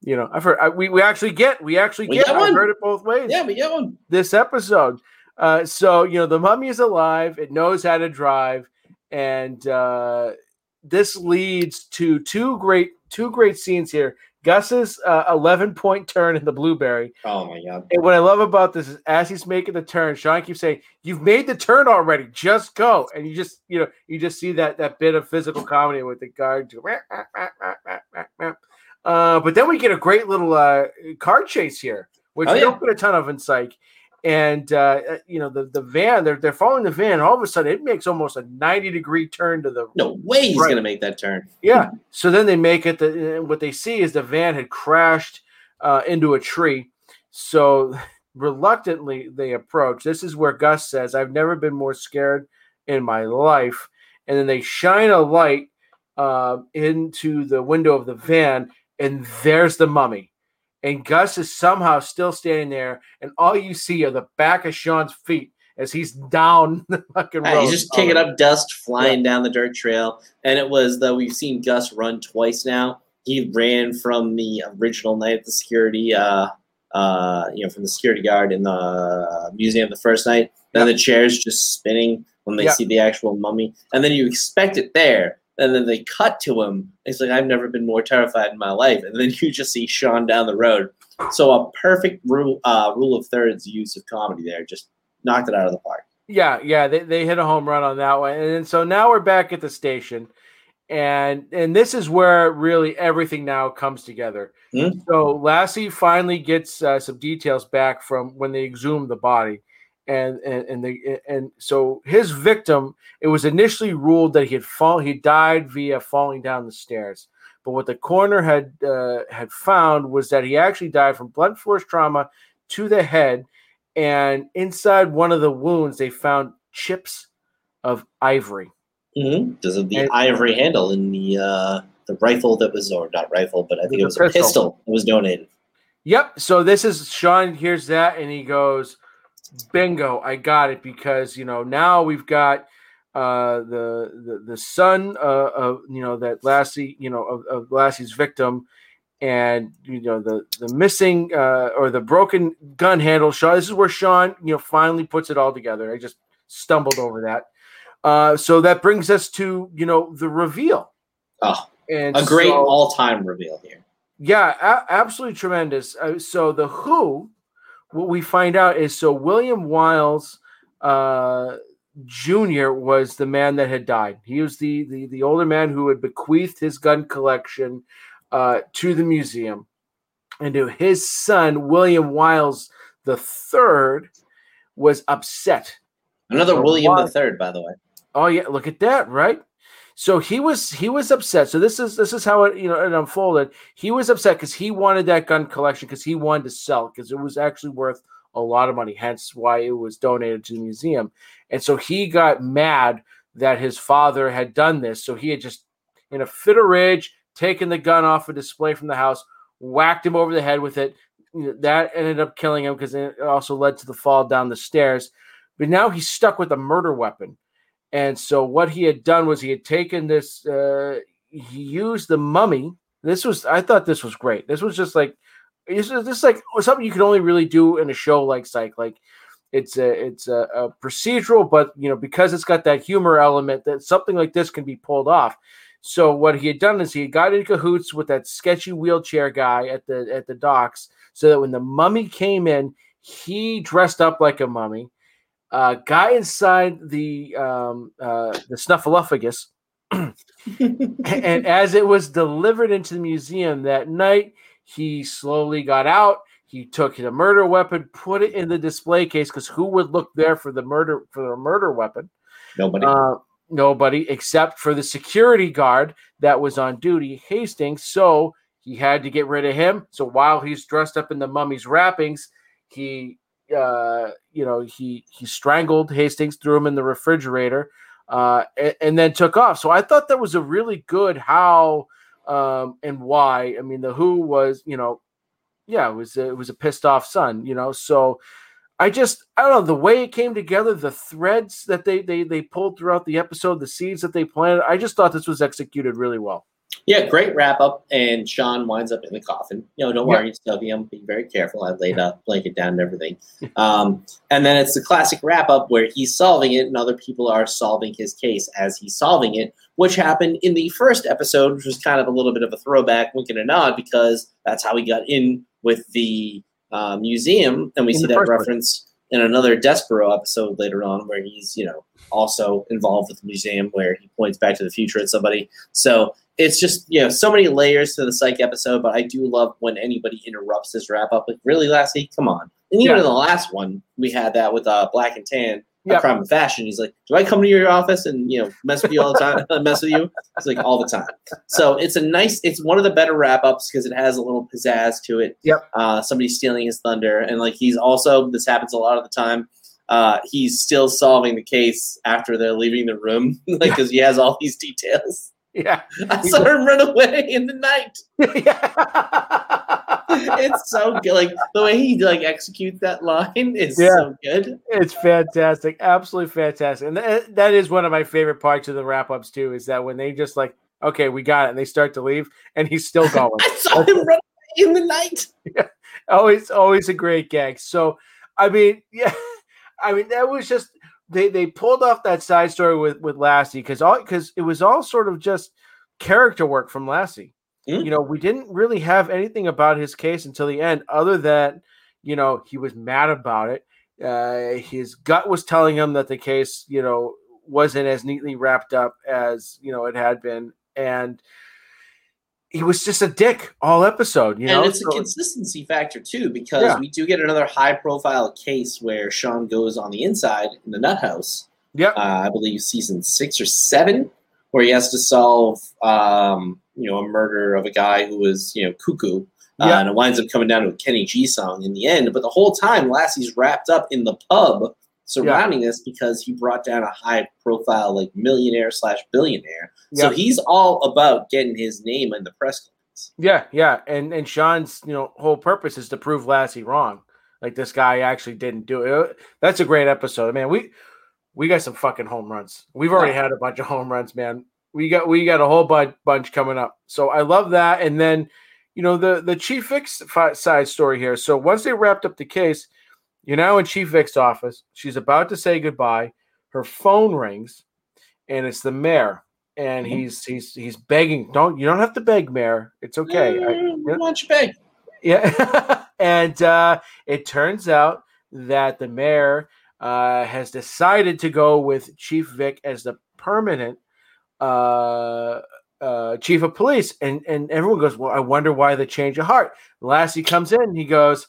you know, I've heard I, we we actually get we actually We get. I've one. heard it both ways. Yeah, we get one. This episode. Uh, so you know, the mummy is alive. It knows how to drive, and uh, this leads to two great two great scenes here. Gus's uh, eleven point turn in the blueberry. Oh my god. And what I love about this is as he's making the turn, Sean keeps saying, "You've made the turn already. Just go." And you just, you know, you just see that that bit of physical comedy with the guard. Uh, but then we get a great little uh, car chase here, which Oh, we don't get a ton of in Psych. And uh, uh, you know, the the van, they're they're following the van. All of a sudden, it makes almost a ninety degree turn to the No way he's Right. gonna make that turn. yeah. So then they make it. The, what they see is the van had crashed uh, into a tree. So reluctantly they approach. This is where Gus says, "I've never been more scared in my life." And then they shine a light uh, into the window of the van, and there's the mummy. And Gus is somehow still standing there, and all you see are the back of Sean's feet as he's down the fucking road. Yeah, he's just kicking up dust, flying down the dirt trail. And it was that we've seen Gus run twice now. He ran from the original night of the security, uh, uh, you know, from the security guard in the museum the first night. Then the chair's just spinning when they Yep. see the actual mummy, and then you expect it there. And then they cut to him. He's like, "I've never been more terrified in my life." And then you just see Sean down the road. So a perfect rule, uh, rule of thirds use of comedy there. Just knocked it out of the park. Yeah, yeah, they, they hit a home run on that one. And so now we're back at the station. And and this is where really everything now comes together. Hmm. So Lassie finally gets uh, some details back from when they exhumed the body. And and and they and so his victim, it was initially ruled that he had fall he died via falling down the stairs. But what the coroner had uh, had found was that he actually died from blunt force trauma to the head and inside one of the wounds they found chips of ivory. Mm-hmm. Because of the And- ivory handle in the uh, the rifle that was, or not rifle, but I think it was a pistol. pistol that was donated. Yep. So this is Sean hears that and he goes, "Bingo! I got it." Because you know now we've got uh, the, the the son uh, of you know that Lassie you know of, of Lassie's victim, and you know the the missing uh, or the broken gun handle. Sean. This is where Sean you know finally puts it all together. I just stumbled over that. Uh, so that brings us to you know the reveal. Oh, And a great so- all time reveal here. yeah, a- absolutely tremendous. Uh, so the Who, what we find out is so William Wiles uh, Jr. was the man that had died. He was the the, the older man who had bequeathed his gun collection uh, to the museum, and to his son William Wiles the third was upset Another William the Third, by the way. Oh yeah, look at that, right? So he was he was upset. So this is this is how it you know it unfolded. He was upset because he wanted that gun collection because he wanted to sell because it was actually worth a lot of money. Hence why it was donated to the museum. And so he got mad that his father had done this. So he had just, in a fit of rage, taken the gun off a display from the house, whacked him over the head with it. That ended up killing him because it also led to the fall down the stairs. But now he's stuck with a murder weapon. And so what he had done was he had taken this, uh, he used the mummy. This was, I thought this was great. This was just like, this is this like something you can only really do in a show like Psych. Like it's a it's a, a procedural, but you know because it's got that humor element that something like this can be pulled off. So what he had done is he got in cahoots with that sketchy wheelchair guy at the at the docks, so that when the mummy came in, he dressed up like a mummy. Uh, guy inside the um, uh, the snuffleupagus, and as it was delivered into the museum that night, he slowly got out. He took the murder weapon, put it in the display case because who would look there for the murder for the murder weapon? Nobody. Uh, nobody except for the security guard that was on duty, Hastings. So he had to get rid of him. So while he's dressed up in the mummy's wrappings, he, uh, you know, he he strangled Hastings, threw him in the refrigerator, uh, and, and then took off. So I thought that was a really good how um, and why. I mean, the Who was, you know, yeah, it was a, it was a pissed off son, you know. So I just I don't know the way it came together, the threads that they they they pulled throughout the episode, the seeds that they planted. I just thought this was executed really well. Yeah, great wrap up. And Sean winds up in the coffin. You know, don't worry, Stubby. I'm being very careful. I laid a blanket down and everything. Um, and then it's the classic wrap up where he's solving it and other people are solving his case as he's solving it, which happened in the first episode, which was kind of a little bit of a throwback, wink and a nod, because that's how he got in with the uh, museum. And we In see that reference. In another Despereaux episode later on where he's, you know, also involved with the museum where he points back to the future at somebody. So it's just you know so many layers to the psych episode, but I do love when anybody interrupts this wrap up. Like, really, Lassie, come on! And even Yeah. in the last one, we had that with uh, Black and Tan, a crime of fashion. He's like, "Do I come to your office and you know mess with you all the time? mess with you?" It's like all the time. So it's a nice. It's one of the better wrap ups because it has a little pizzazz to it. Yep. Uh, somebody stealing his thunder, and like he's also this happens a lot of the time. Uh, he's still solving the case after they're leaving the room, like because he has all these details. Yeah, I saw him run away in the night. yeah. It's so good. Like the way he like executes that line is Yeah. so good. It's fantastic, absolutely fantastic, and that, that is one of my favorite parts of the wrap ups too. Is that when they just like, okay, we got it, and they start to leave, and he's still going. I saw him run in the night. Yeah. always, always a great gag. So, I mean, yeah, I mean that was just they they pulled off that side story with with Lassie because all because it was all sort of just character work from Lassie. Mm. You know, we didn't really have anything about his case until the end, other than you know he was mad about it. Uh, his gut was telling him that the case, you know, wasn't as neatly wrapped up as you know it had been, and he was just a dick all episode. You know, and it's So- a consistency factor too, because Yeah. we do get another high profile case where Sean goes on the inside in the nut house. Yep. Uh, I believe season six or seven, where he has to solve um, you know, a murder of a guy who was, you know, cuckoo. Uh, Yeah. and it winds up coming down to a Kenny G song in the end. But the whole time, Lassie's wrapped up in the pub surrounding this because he brought down a high profile, like millionaire slash billionaire. So he's all about getting his name in the press clippings. Yeah, yeah, and and Sean's you know whole purpose is to prove Lassie wrong. Like this guy actually didn't do it. That's a great episode, man. We we got some fucking home runs. We've already had a bunch of home runs, man. We got we got a whole bunch bunch coming up. So I love that. And then you know the the Chief Vick's fi- side story here. So once they wrapped up the case, you're now in Chief Vick's office. She's about to say goodbye. Her phone rings, and it's the mayor. And he's he's he's begging. Don't you don't have to beg, mayor. It's okay. I- Eh, why don't you beg? yeah. and uh, it turns out that the mayor uh, has decided to go with Chief Vick as the permanent uh, uh, chief of police. And, and everyone goes, Well, I wonder why the change of heart. Lassie comes in he goes,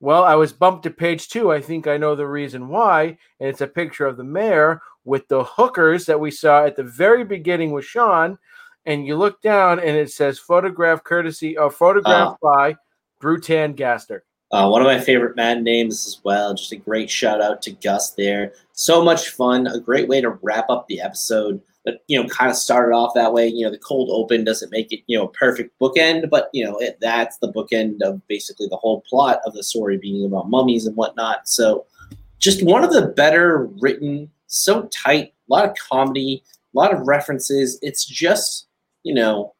Well, I was bumped to page two. I think I know the reason why. And it's a picture of the mayor with the hookers that we saw at the very beginning with Sean. And you look down and it says photograph courtesy or photographed by Burton Guster. Uh, one of my favorite Madden names as well. Just a great shout out to Gus there. So much fun. A great way to wrap up the episode. But you know, kind of started off that way. You know, the cold open doesn't make it you know a perfect bookend, but you know it, that's the bookend of basically the whole plot of the story being about mummies and whatnot. So, just one of the better written, so tight, a lot of comedy, a lot of references. It's just you know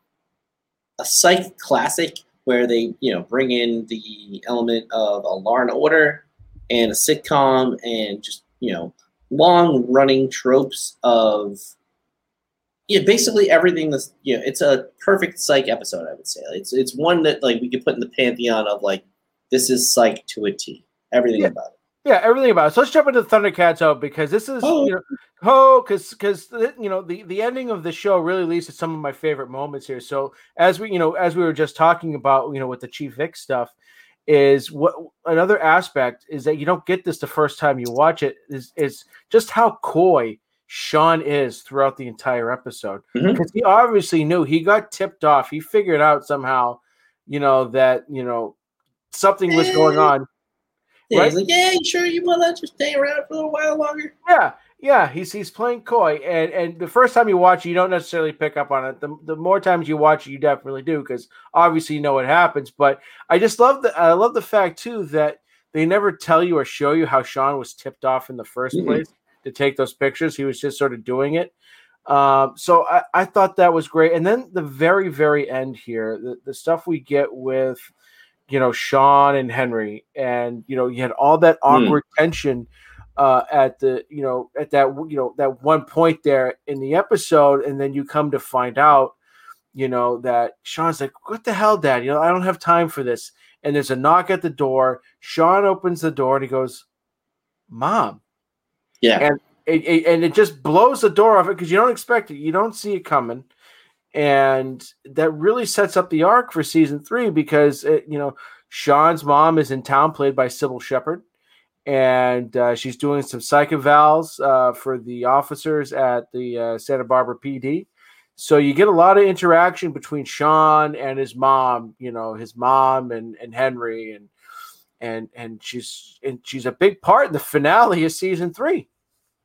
a psych classic where they you know bring in the element of a Law and Order and a sitcom and just you know long running tropes of yeah basically everything that's you know it's a perfect psych episode I would say. It's it's one that like we could put in the pantheon of like this is psych to a T. Everything Yeah. about it Yeah, everything about it. So let's jump into the Thundercats out because this is Oh. you know oh because because you know the the ending of the show really leads to some of my favorite moments here. So as we you know as we were just talking about you know with the Chief Vick stuff is what another aspect is that you don't get this the first time you watch it is is just how coy Sean is throughout the entire episode because he obviously knew he got tipped off. He figured out somehow, you know that you know something was going Eh. on. Yeah, Right. he's like yeah you sure you want to just stay around for a little while longer Yeah, yeah, he's he's playing coy, and and the first time you watch, it, you don't necessarily pick up on it. The, the more times you watch it, you definitely do because obviously you know what happens. But I just love the I love the fact too that they never tell you or show you how Sean was tipped off in the 1st Mhm. place to take those pictures. He was just sort of doing it. Um, so I, I thought that was great. And then the very very end here, the, the stuff we get with you know Sean and Henry, and you know you had all that Hmm. awkward tension uh, at the you know at that you know that one point there in the episode, and then you come to find out, you know that Sean's like, "What the hell, Dad? You know I don't have time for this." And there's a knock at the door. Sean opens the door and he goes, "Mom," yeah And- it, it- and it just blows the door off it because you don't expect it, you don't see it coming, and that really sets up the arc for season three because it, you know Sean's mom is in town, played by Cybill Shepherd, and uh, she's doing some psych evals uh, for the officers at the uh, Santa Barbara PD. So you get a lot of interaction between Sean and his mom, you know, his mom and, and Henry and and and she's and she's a big part in the finale of season three.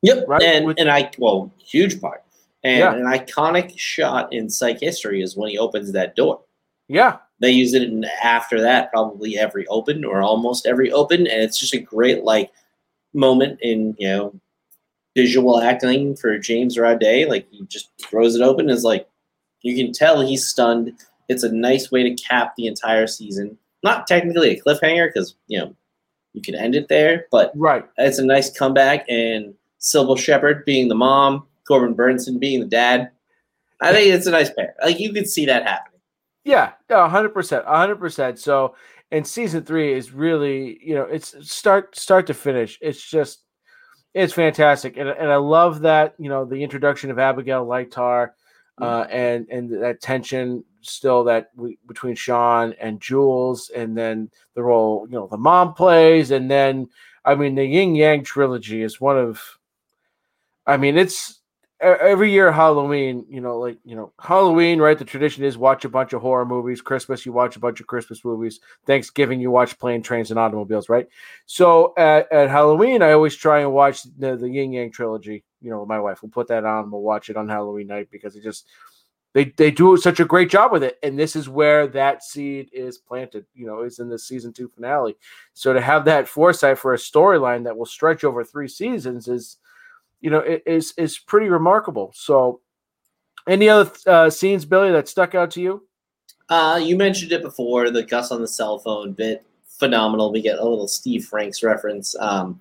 Yep, Right, and with- and I well, huge part, and Yeah. an iconic shot in psych history is when he opens that door. Yeah, They use it in after that, probably every open or almost every open, and it's just a great like moment in you know visual acting for James Roday. Like he just throws it open, and is like you can tell he's stunned. It's a nice way to cap the entire season. Not technically a cliffhanger because you know you can end it there, but right. it's a nice comeback, and Cybill Shepherd being the mom, Corbin Bernsen being the dad. I think it's a nice pair. Like you could see that happening. Yeah, a hundred percent, a hundred percent. So, and season three is really, you know, it's start start to finish. It's just, it's fantastic, and and I love that you know the introduction of Abigail Lytar, uh, and and that tension still that we, between Sean and Jules, and then the role you know the mom plays, and then I mean the Yin Yang trilogy is one of, I mean it's every year Halloween, you know, like you know, Halloween, right? The tradition is watch a bunch of horror movies. Christmas, you watch a bunch of Christmas movies. Thanksgiving, you watch plane, trains, and automobiles, right? So at, at Halloween, I always try and watch the, the Yin Yang trilogy. You know, my wife, we'll put that on. We'll watch it on Halloween night because it just they they do such a great job with it, and this is where that seed is planted. You know, is in the season two finale. So to have that foresight for a storyline that will stretch over three seasons is you know, it is is pretty remarkable. So, any other uh, scenes, Billy, that stuck out to you? Uh, you mentioned it before, the Gus on the cell phone bit, phenomenal. We get a little Steve Franks reference. Um,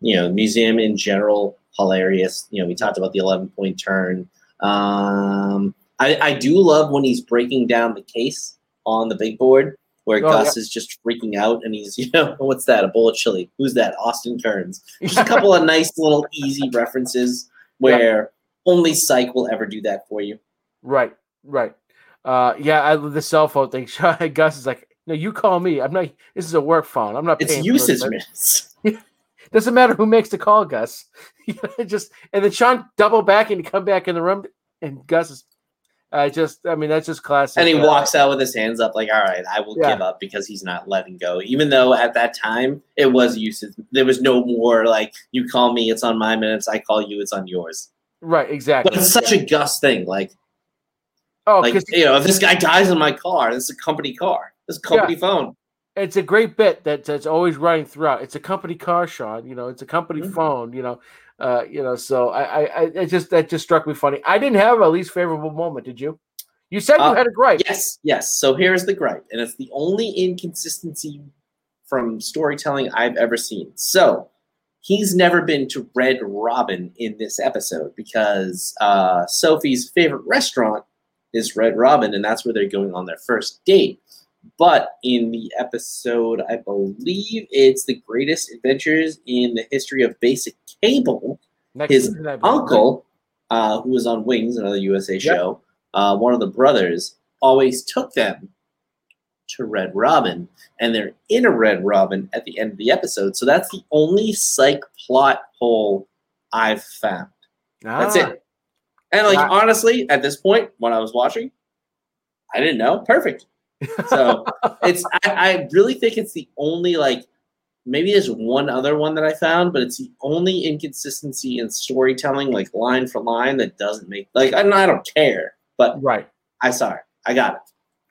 you know, museum in general, hilarious. You know, we talked about the 11 point turn. Um, I, I do love when he's breaking down the case on the big board where Oh, Gus is just freaking out and he's, you know, what's that? A bowl of chili. Who's that? Austin Kearns. Just a couple of nice little easy references where only Psych will ever do that for you. Right, right. Uh, yeah, I, the cell phone thing. Gus is like, no, you call me. I'm not. This is a work phone. I'm not. It's paying for usage this." minutes. Doesn't matter who makes the call, Gus. just and then Sean double back and come back in the room, and Gus is I just, I mean, that's just classic. And he uh, walks out with his hands up, like, "All right, I will Yeah. give up," because he's not letting go. Even though at that time it was usage, there was no more like, "You call me, it's on my minutes. I call you, it's on yours." Right, exactly. But it's such a Gus thing. Like, oh, like because you know, if this guy dies in my car, this is a company car. This company phone. it's a great bit that, that's always running throughout. It's a company car, Sean. You know, it's a company Mhm. phone. You know, uh, you know. So I, I, I it just that just struck me funny. I didn't have a least favorable moment. Did you? You said you Uh, had a gripe. Yes, yes. So here's the gripe, and it's the only inconsistency from storytelling I've ever seen. So he's never been to Red Robin in this episode because uh, Sophie's favorite restaurant is Red Robin, and that's where they're going on their first date. But in the episode, I believe it's the greatest adventures in the history of basic cable Next his season, I believe, right? uncle, uh, who was on Wings, another USA Yep. show, uh, one of the brothers, always took them to Red Robin, and they're in a Red Robin at the end of the episode. So that's the only psych plot hole I've found. That's Ah, it. And like Wow. honestly, at this point, when I was watching, I didn't know. Perfect. So it's I, I really think it's the only like maybe there's one other one that I found, but it's the only inconsistency in storytelling, like line for line, that doesn't make like I don't, I don't care, but right. I saw it. I got it.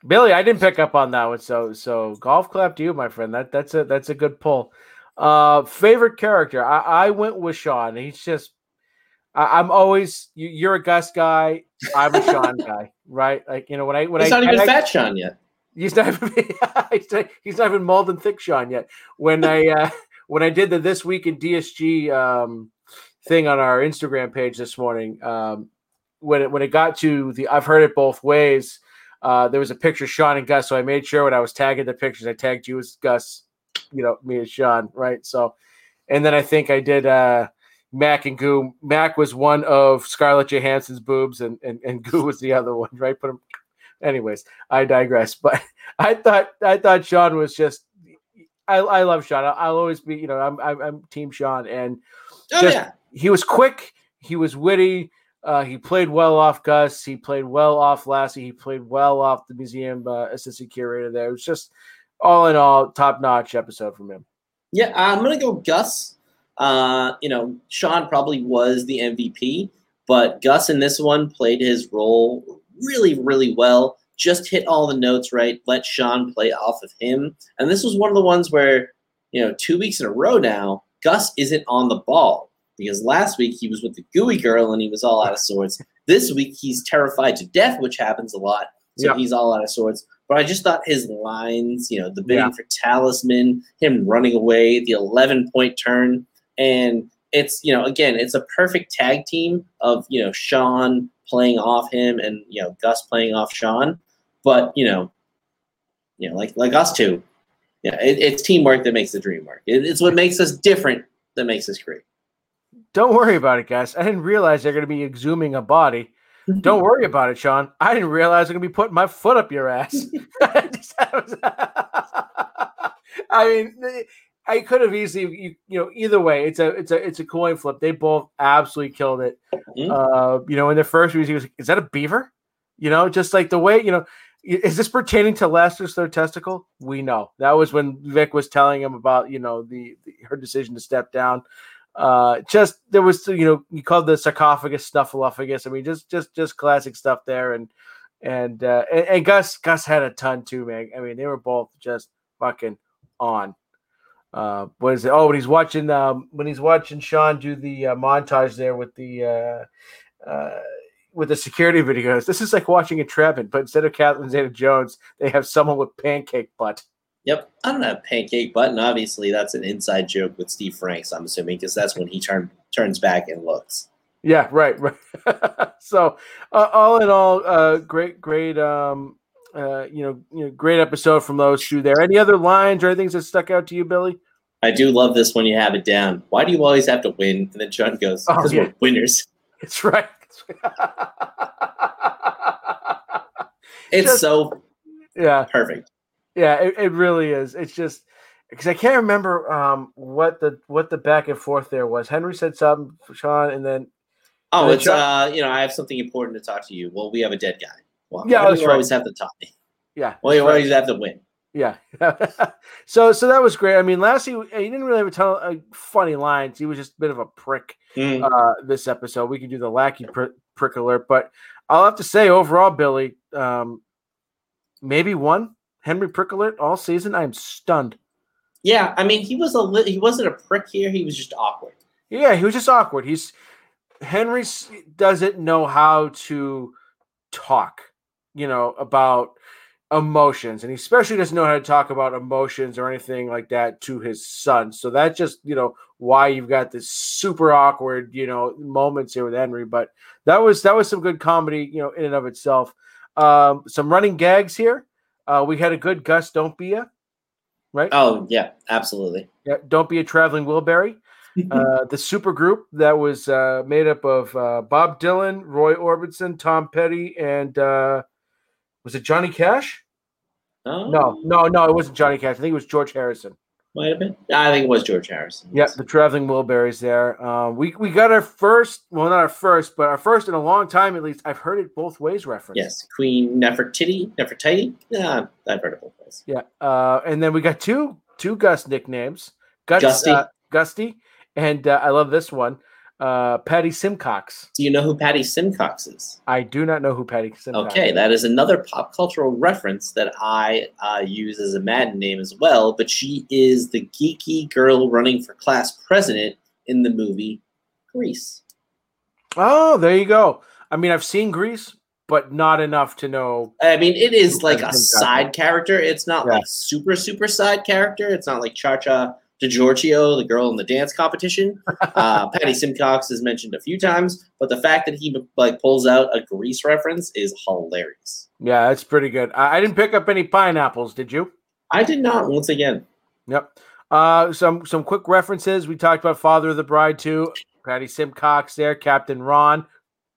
Billy, I didn't pick up on that one. So so golf clap to you, my friend. That that's a that's a good pull. Uh favorite character. I, I went with Sean. He's just I, I'm always you, you're a Gus guy. I'm a Sean guy, right? Like you know when I when It's I not even I- Fat Sean yet. He's not even he's not, even mold and thick Sean yet. When I uh, when I did the this week in DSG um, thing on our Instagram page this morning, um, when it when it got to the I've heard it both ways. Uh, there was a picture of Sean and Gus, so I made sure when I was tagging the pictures, I tagged you as Gus, you know, me as Sean, right? So, and then I think I did uh, Mac and Goo. Mac was one of Scarlett Johansson's boobs, and and, and Goo was the other one, right? Put him. Anyways, I digress. But I thought I thought Sean was just. I, I love Sean. I'll, I'll always be, you know, I'm, I'm I'm Team Sean, and Oh Just- yeah. he was quick. He was witty. Uh, he played well off Gus. He played well off Lassie. He played well off the museum uh, assistant curator. There it was just all in all top notch episode from him. Yeah, I'm gonna go Gus. Uh, you know, Sean probably was the MVP, but Gus in this one played his role really, really well. Just hit all the notes right. Let Sean play off of him. And this was one of the ones where, you know, two weeks in a row now, Gus isn't on the ball because last week he was with the gooey girl and he was all out of sorts. This week he's terrified to death, which happens a lot. So Yeah. he's all out of sorts. But I just thought his lines, you know, the bidding Yeah. for talisman, him running away, the 11 point turn, and it's you know again it's a perfect tag team of you know Sean playing off him and you know Gus playing off Sean, but you know, you know like like us two, yeah, it, it's teamwork that makes the dream work. It, it's what makes us different that makes us great. Don't worry about it, guys. I didn't realize they're going to be exhuming a body. Don't worry about it, Sean. I didn't realize I'm going to be putting my foot up your ass. I mean, I could have easily, you, you know, either way, it's a, it's a, it's a coin flip. They both absolutely killed it. Mhm. Uh, you know, in the first music, he was like, "Is that a beaver?" You know, just like the way, you know, is this pertaining to Lester's third testicle? We know that was when Vick was telling him about, you know, the, the her decision to step down. Uh, just there was, you know, you called the sarcophagus snuffleupagus. I mean, just, just, just classic stuff there. And, and, uh, and, and Gus, Gus had a ton too, man. I mean, they were both just fucking on. Uh, what is it? Oh, when he's watching, um, when he's watching Sean do the uh, montage there with the, uh, uh, with the security videos. This is like watching a Trevin, but instead of Catherine Zeta Jones, they have someone with pancake butt. Yep, I don't have pancake button. Obviously, that's an inside joke with Steve Franks. I'm assuming because that's when he turn turns back and looks. Yeah, right, right. so, uh, all in all, uh, great, great, um, uh, you know, you know, great episode from those two there. Any other lines or anything that stuck out to you, Billy? I do love this when you have it down. Why do you always have to win? And then John goes, Oh, "Because yeah. we're winners." It's right. It's Just- so yeah, perfect. yeah, it, it really is. It's just because I can't remember um what the what the back and forth there was. Henry said something, Sean, and then Oh, And it's John- uh, you know, I have something important to talk to you. Well, we have a dead guy. Well, Yeah, why do that's you right. always have the Tommy. Yeah. Well, you right. always have to win. Yeah. so so that was great. I mean, Lassie, he didn't really have a ton of uh, funny lines. He was just a bit of a prick Mm. uh, this episode. We could do the lackey pr- prick alert, but I'll have to say overall, Billy, um, maybe one Henry prick alert all season. I'm stunned. Yeah, I mean, he was a li- he wasn't a prick here. He was just awkward. Yeah, he was just awkward. He's Henry doesn't know how to talk, you know, about emotions, and he especially doesn't know how to talk about emotions or anything like that to his son. So that's just you know why you've got this super awkward you know moments here with Henry. But that was that was some good comedy, you know, in and of itself. Um, some running gags here. Uh, we had a good Gus, don't be a right. Oh yeah, absolutely. Yeah, don't be a traveling Wilbury. Uh, the super group that was uh, made up of uh, Bob Dylan, Roy Orbison, Tom Petty, and uh, was it Johnny Cash? Oh, No, no, no, it wasn't Johnny Cash. I think it was George Harrison. might have been. I think it was George Harrison. Yeah, the traveling Wilburys there. Um, we we got our first, well, not our first, but our first in a long time at least. I've heard it both ways referenced. Yes, Queen Nefertiti. Nefertiti. Yeah, I've heard it both ways. Yeah, uh, and then we got two two Gus nicknames, Gus, Gusty. uh, Gusty, and uh, I love this one, uh, Patty Simcox. Do you know who Patty Simcox is? I do not know who Patty Simcox. Okay, is. that is another pop cultural reference that I uh, use as a Madden name as well. But she is the geeky girl running for class president in the movie Grease. Oh, there you go. I mean, I've seen Grease, but not enough to know. I mean, it is like a side character. It's not Yeah. like super super side character. It's not like Cha Cha DiGiorgio, the girl in the dance competition. Uh, Patty Simcox is mentioned a few times, but the fact that he like pulls out a Grease reference is hilarious. Yeah, that's pretty good. I, I didn't pick up any pineapples. Did you? I did not. Once again, Yep. Uh, some some quick references. We talked about Father of the Bride too. Patty Simcox there, Captain Ron.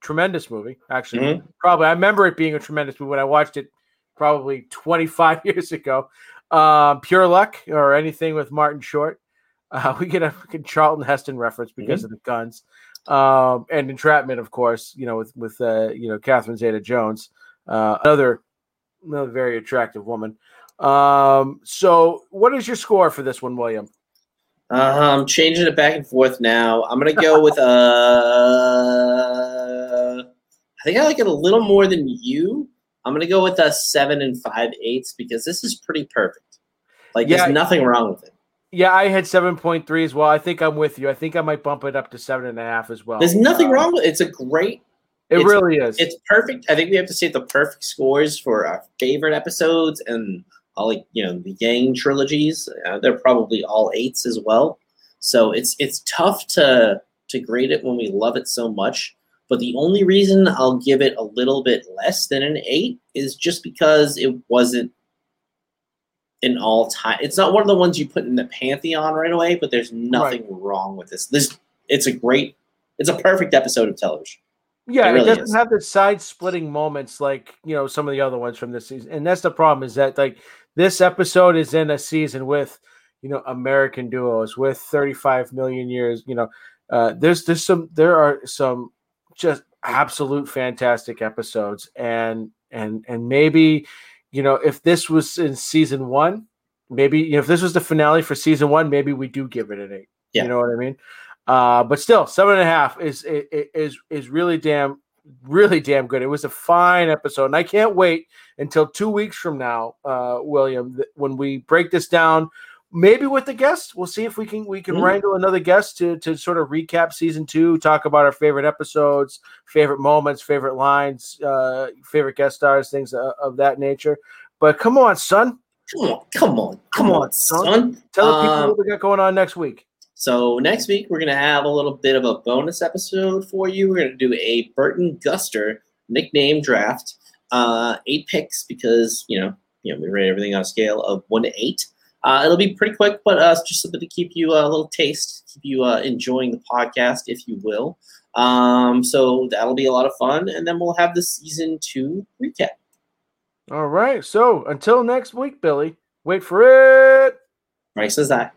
Tremendous movie, actually. Mhm. Probably, I remember it being a tremendous movie when I watched it probably 25 years ago. Um, Pure Luck or anything with Martin Short. Uh, we get a fucking Charlton Heston reference because of the guns. Um, and entrapment, of course, you know, with with uh, you know Catherine Zeta Jones, uh, another another very attractive woman. Um, so what is your score for this one, William? Uh, I'm changing it back and forth now. I'm gonna go with uh, I think I like it a little more than you. I'm gonna go with a seven and five eighths because this is pretty perfect. Like Yeah. there's nothing wrong with it. Yeah, I had seven point three as well. I think I'm with you. I think I might bump it up to seven and a half as well. There's nothing Uh, wrong with it. It's a great. It really is. It's perfect. I think we have to say the perfect scores for our favorite episodes and all like you know the Yang trilogies. Uh, they're probably all eights as well. So it's it's tough to to grade it when we love it so much. But the only reason I'll give it a little bit less than an eight is just because it wasn't an all time. It's not one of the ones you put in the pantheon right away. But there's nothing wrong with this. This it's a great. It's a perfect episode of television. Yeah, It it, doesn't is. have the side splitting moments like you know some of the other ones from this season, and that's the problem. Is that like this episode is in a season with you know American duos with 35 million years. You know, uh, there's there's some there are some just absolute fantastic episodes, and and and maybe you know if this was in season one, maybe you know, if this was the finale for season one, maybe we do give it an eight. Yeah. You know what I mean? Uh, but still, seven and a half is is is really damn, really damn good. It was a fine episode, and I can't wait until two weeks from now, uh, William, when we break this down. Maybe with the guest, we'll see if we can we can Mhm. wrangle another guest to to sort of recap season two, talk about our favorite episodes, favorite moments, favorite lines, uh, favorite guest stars, things of, of that nature. But come on, son, Come on, come on, come on, son. tell the people Um, what we got going on next week. So next week we're gonna have a little bit of a bonus episode for you. We're gonna do a Burton Guster nickname draft, uh, eight picks because you know you know we rate everything on a scale of one to eight. Uh, it'll be pretty quick, but uh, just something to keep you uh, a little taste, keep you uh, enjoying the podcast, if you will. Um, so that'll be a lot of fun, and then we'll have the season two recap. All right. So until next week, Billy, wait for it. Right says that.